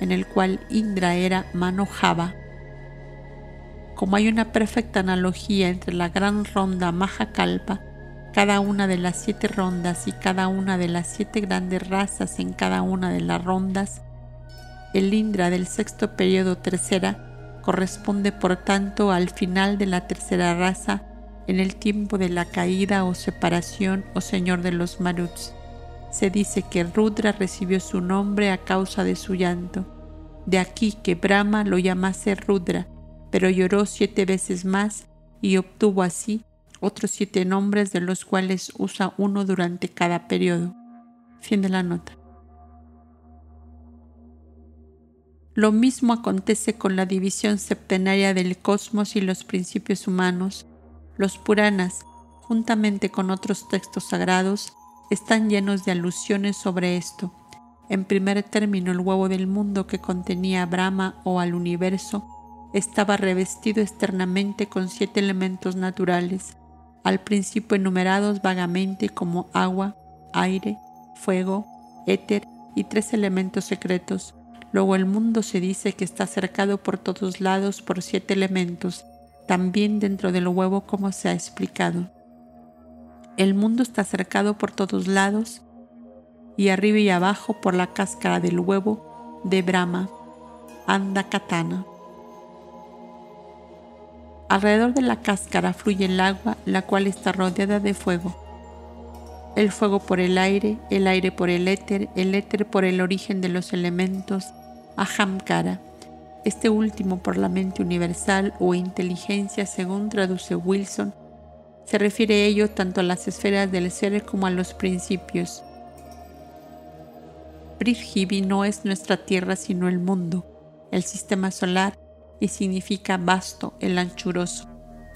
en el cual Indra era Mano Java. Como hay una perfecta analogía entre la gran ronda Mahakalpa, cada una de las siete rondas y cada una de las siete grandes razas en cada una de las rondas, el Indra del sexto periodo tercera corresponde por tanto al final de la tercera raza en el tiempo de la caída o separación o señor de los Maruts. Se dice que Rudra recibió su nombre a causa de su llanto. De aquí que Brahma lo llamase Rudra, pero lloró siete veces más y obtuvo así otros siete nombres de los cuales usa uno durante cada periodo. Fin de la nota. Lo mismo acontece con la división septenaria del cosmos y los principios humanos. Los Puranas, juntamente con otros textos sagrados, están llenos de alusiones sobre esto. En primer término, el huevo del mundo que contenía a Brahma o al universo estaba revestido externamente con siete elementos naturales, al principio enumerados vagamente como agua, aire, fuego, éter y tres elementos secretos Luego el mundo se dice que está cercado por todos lados por siete elementos, también dentro del huevo como se ha explicado. El mundo está cercado por todos lados y arriba y abajo por la cáscara del huevo de Brahma, Anda Katana. Alrededor de la cáscara fluye el agua, la cual está rodeada de fuego. El fuego por el aire, el aire por el éter, el éter por el origen de los elementos, Ahamkara, este último por la mente universal o inteligencia según traduce Wilson, se refiere ello tanto a las esferas del ser como a los principios. Prithvi no es nuestra tierra sino el mundo, el sistema solar, y significa vasto, el anchuroso.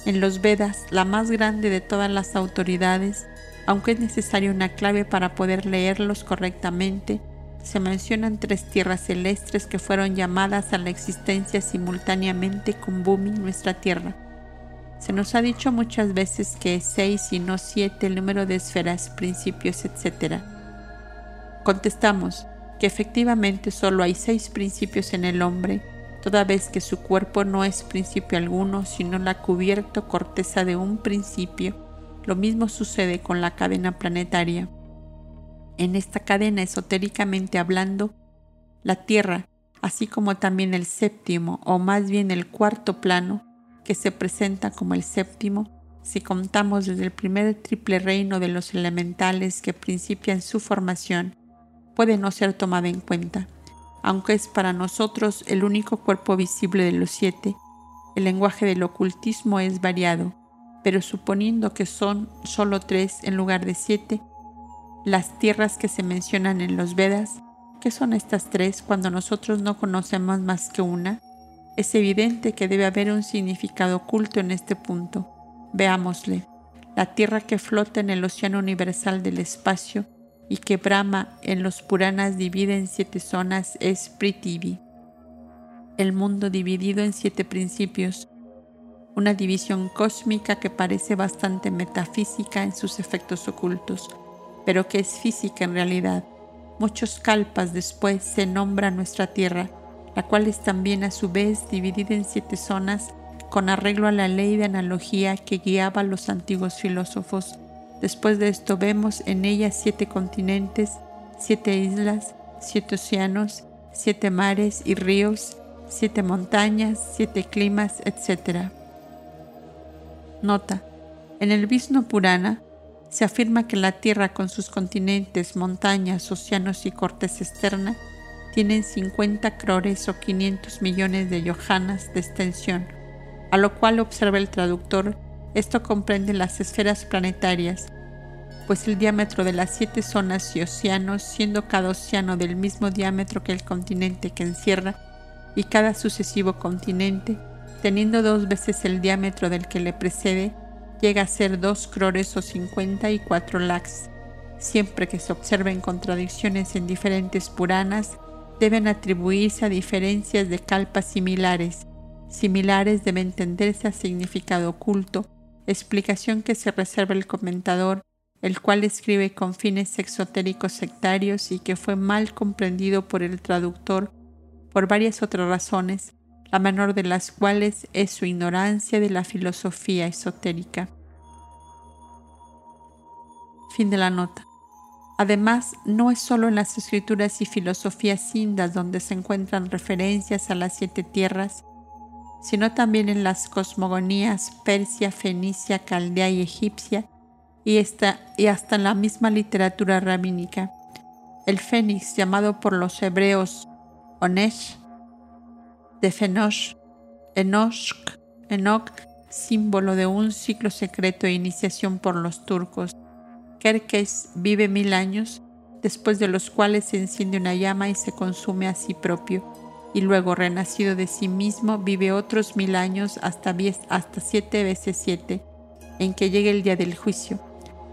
En los Vedas, la más grande de todas las autoridades, aunque es necesaria una clave para poder leerlos correctamente, se mencionan tres tierras celestes que fueron llamadas a la existencia simultáneamente con Bumi, nuestra tierra. Se nos ha dicho muchas veces que es seis y no siete el número de esferas, principios, etc. Contestamos que efectivamente solo hay seis principios en el hombre toda vez que su cuerpo no es principio alguno, sino la cubierta corteza de un principio. Lo mismo sucede con la cadena planetaria. En esta cadena, esotéricamente hablando, la Tierra, así como también el séptimo, o más bien el cuarto plano, que se presenta como el séptimo, si contamos desde el primer triple reino de los elementales que principian su formación, puede no ser tomada en cuenta. Aunque es para nosotros el único cuerpo visible de los siete, el lenguaje del ocultismo es variado, pero suponiendo que son solo tres en lugar de siete, las tierras que se mencionan en los Vedas, ¿qué son estas tres cuando nosotros no conocemos más que una? Es evidente que debe haber un significado oculto en este punto Veámosle. La tierra que flota en el océano universal del espacio y que Brahma en los Puranas divide en siete zonas es Prithvi. El mundo dividido en siete principios. Una división cósmica que parece bastante metafísica en sus efectos ocultos, pero que es física en realidad. Muchos kalpas después se nombra nuestra tierra, la cual es también a su vez dividida en siete zonas con arreglo a la ley de analogía que guiaba a los antiguos filósofos. Después de esto vemos en ella siete continentes, siete islas, siete océanos, siete mares y ríos, siete montañas, siete climas, etc. Nota. En el Vishnu Purana se afirma que la Tierra con sus continentes, montañas, océanos y cortes externa tienen 50 crores o 500 millones de yohanas de extensión a lo cual observa el traductor, esto comprende las esferas planetarias, pues el diámetro de las siete zonas y océanos, siendo cada océano del mismo diámetro que el continente que encierra, y cada sucesivo continente, teniendo dos veces el diámetro del que le precede, llega a ser dos crores o cincuenta y cuatro lakhs. Siempre que se observen contradicciones en diferentes Puranas, deben atribuirse a diferencias de calpas similares, similares debe entenderse a significado oculto, explicación que se reserva el comentador, el cual escribe con fines exotéricos sectarios y que fue mal comprendido por el traductor por varias otras razones, la menor de las cuales es su ignorancia de la filosofía esotérica. Fin de la nota. Además, no es solo en las escrituras y filosofías indas donde se encuentran referencias a las siete tierras, sino también en las cosmogonías persia, fenicia, caldea y egipcia, y, y hasta en la misma literatura rabínica. El fénix, llamado por los hebreos Onesh, de Fenosh, Enoshk, Enoch, símbolo de un ciclo secreto de iniciación por los turcos. Kerkes vive mil años, después de los cuales se enciende una llama y se consume a sí propio y luego renacido de sí mismo vive otros mil años hasta, hasta siete veces siete, en que llegue el día del juicio.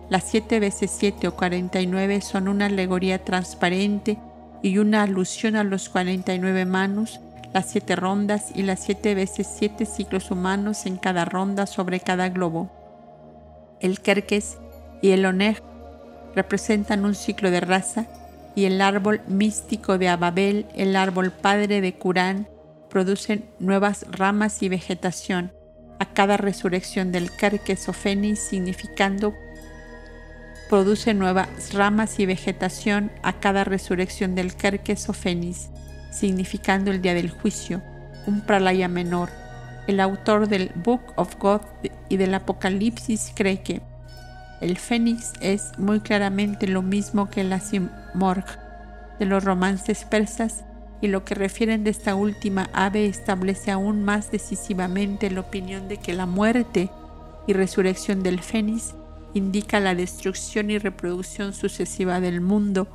Las siete veces siete o cuarenta y nueve son una alegoría transparente y una alusión a los cuarenta y nueve manos, las siete rondas y las siete veces siete ciclos humanos en cada ronda sobre cada globo. El Kerkes y el Oneg representan un ciclo de raza y el árbol místico de Ababel, el árbol padre de Curán, producen nuevas ramas y vegetación a cada resurrección del Carques o Fénix, significando produce nuevas ramas y vegetación a cada resurrección del Carques o Fénix, significando el día del juicio, un pralaya menor. El autor del Book of God y del Apocalipsis cree que el fénix es muy claramente lo mismo que la simorg de los romances persas y lo que refieren de esta última ave establece aún más decisivamente la opinión de que la muerte y resurrección del fénix indica la destrucción y reproducción sucesiva del mundo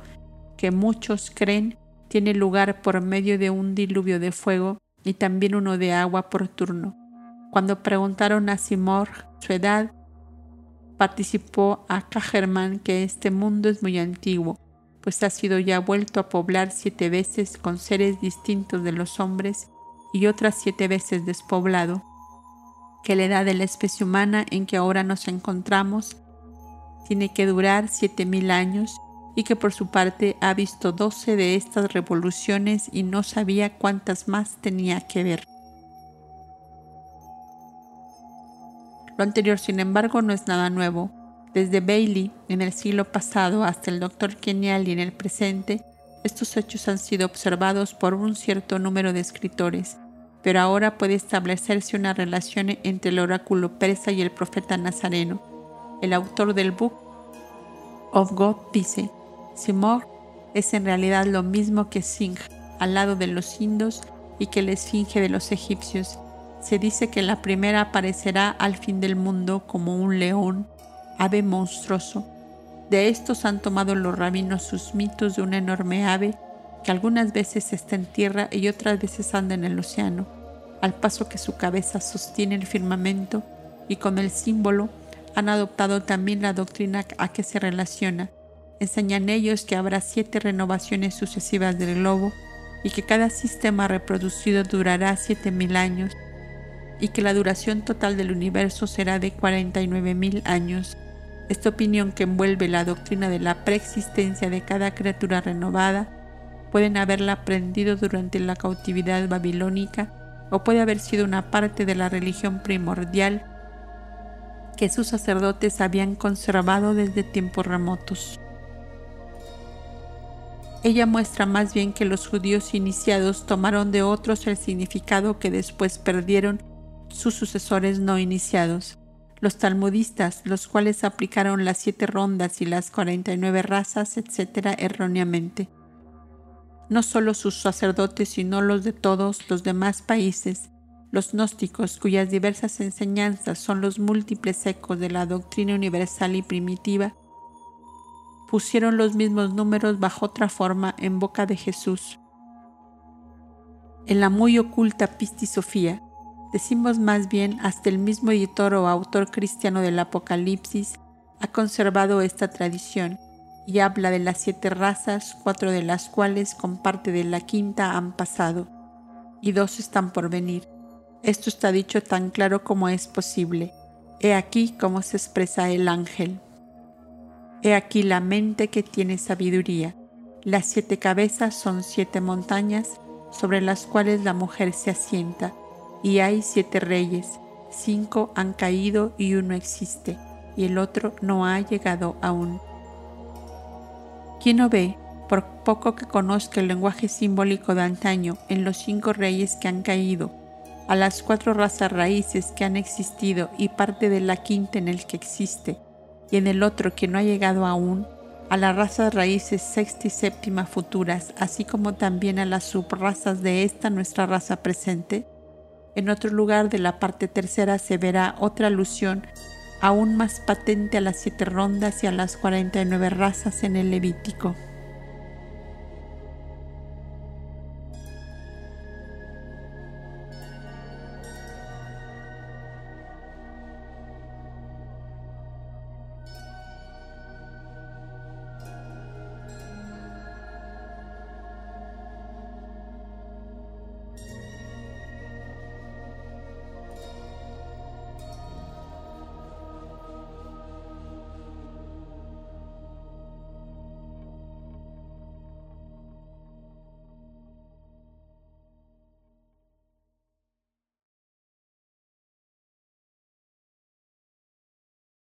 que muchos creen tiene lugar por medio de un diluvio de fuego y también uno de agua por turno. Cuando preguntaron a Simorg su edad, participó a Cajerman que este mundo es muy antiguo, pues ha sido ya vuelto a poblar siete veces con seres distintos de los hombres y otras siete veces despoblado, que la edad de la especie humana en que ahora nos encontramos tiene que durar siete mil años y que por su parte ha visto 12 de estas revoluciones y no sabía cuántas más tenía que ver. Lo anterior, sin embargo, no es nada nuevo. Desde Bailey en el siglo pasado hasta el doctor Kenyali en el presente, estos hechos han sido observados por un cierto número de escritores, pero ahora puede establecerse una relación entre el oráculo persa y el profeta nazareno. El autor del Book of God dice, Simor es en realidad lo mismo que Singh al lado de los indos y que la esfinge de los egipcios. Se dice que la primera aparecerá al fin del mundo como un león, ave monstruoso. De estos han tomado los rabinos sus mitos de una enorme ave que algunas veces está en tierra y otras veces anda en el océano, al paso que su cabeza sostiene el firmamento y con el símbolo han adoptado también la doctrina a que se relaciona. Enseñan ellos que habrá siete renovaciones sucesivas del globo y que cada sistema reproducido durará siete mil años y que la duración total del universo será de 49 mil años. Esta opinión que envuelve la doctrina de la preexistencia de cada criatura renovada pueden haberla aprendido durante la cautividad babilónica o puede haber sido una parte de la religión primordial que sus sacerdotes habían conservado desde tiempos remotos. Ella muestra más bien que los judíos iniciados tomaron de otros el significado que después perdieron sus sucesores no iniciados, los talmudistas, los cuales aplicaron las siete rondas y las 49 razas, etc., erróneamente. No solo sus sacerdotes, sino los de todos los demás países, los gnósticos, cuyas diversas enseñanzas son los múltiples ecos de la doctrina universal y primitiva, pusieron los mismos números bajo otra forma en boca de Jesús. En la muy oculta Pistisofía, Decimos más bien hasta el mismo editor o autor cristiano del Apocalipsis ha conservado esta tradición y habla de las siete razas, cuatro de las cuales con parte de la quinta han pasado y dos están por venir. Esto está dicho tan claro como es posible. He aquí cómo se expresa el ángel. He aquí la mente que tiene sabiduría. Las siete cabezas son siete montañas sobre las cuales la mujer se asienta y hay siete reyes, cinco han caído y uno existe, y el otro no ha llegado aún. ¿Quién no ve, por poco que conozca el lenguaje simbólico de antaño, en los cinco reyes que han caído, a las cuatro razas raíces que han existido y parte de la quinta en el que existe, y en el otro que no ha llegado aún, a las razas raíces sexta y séptima futuras, así como también a las subrazas de esta nuestra raza presente? En otro lugar de la parte tercera se verá otra alusión aún más patente a las siete rondas y a las 49 razas en el Levítico.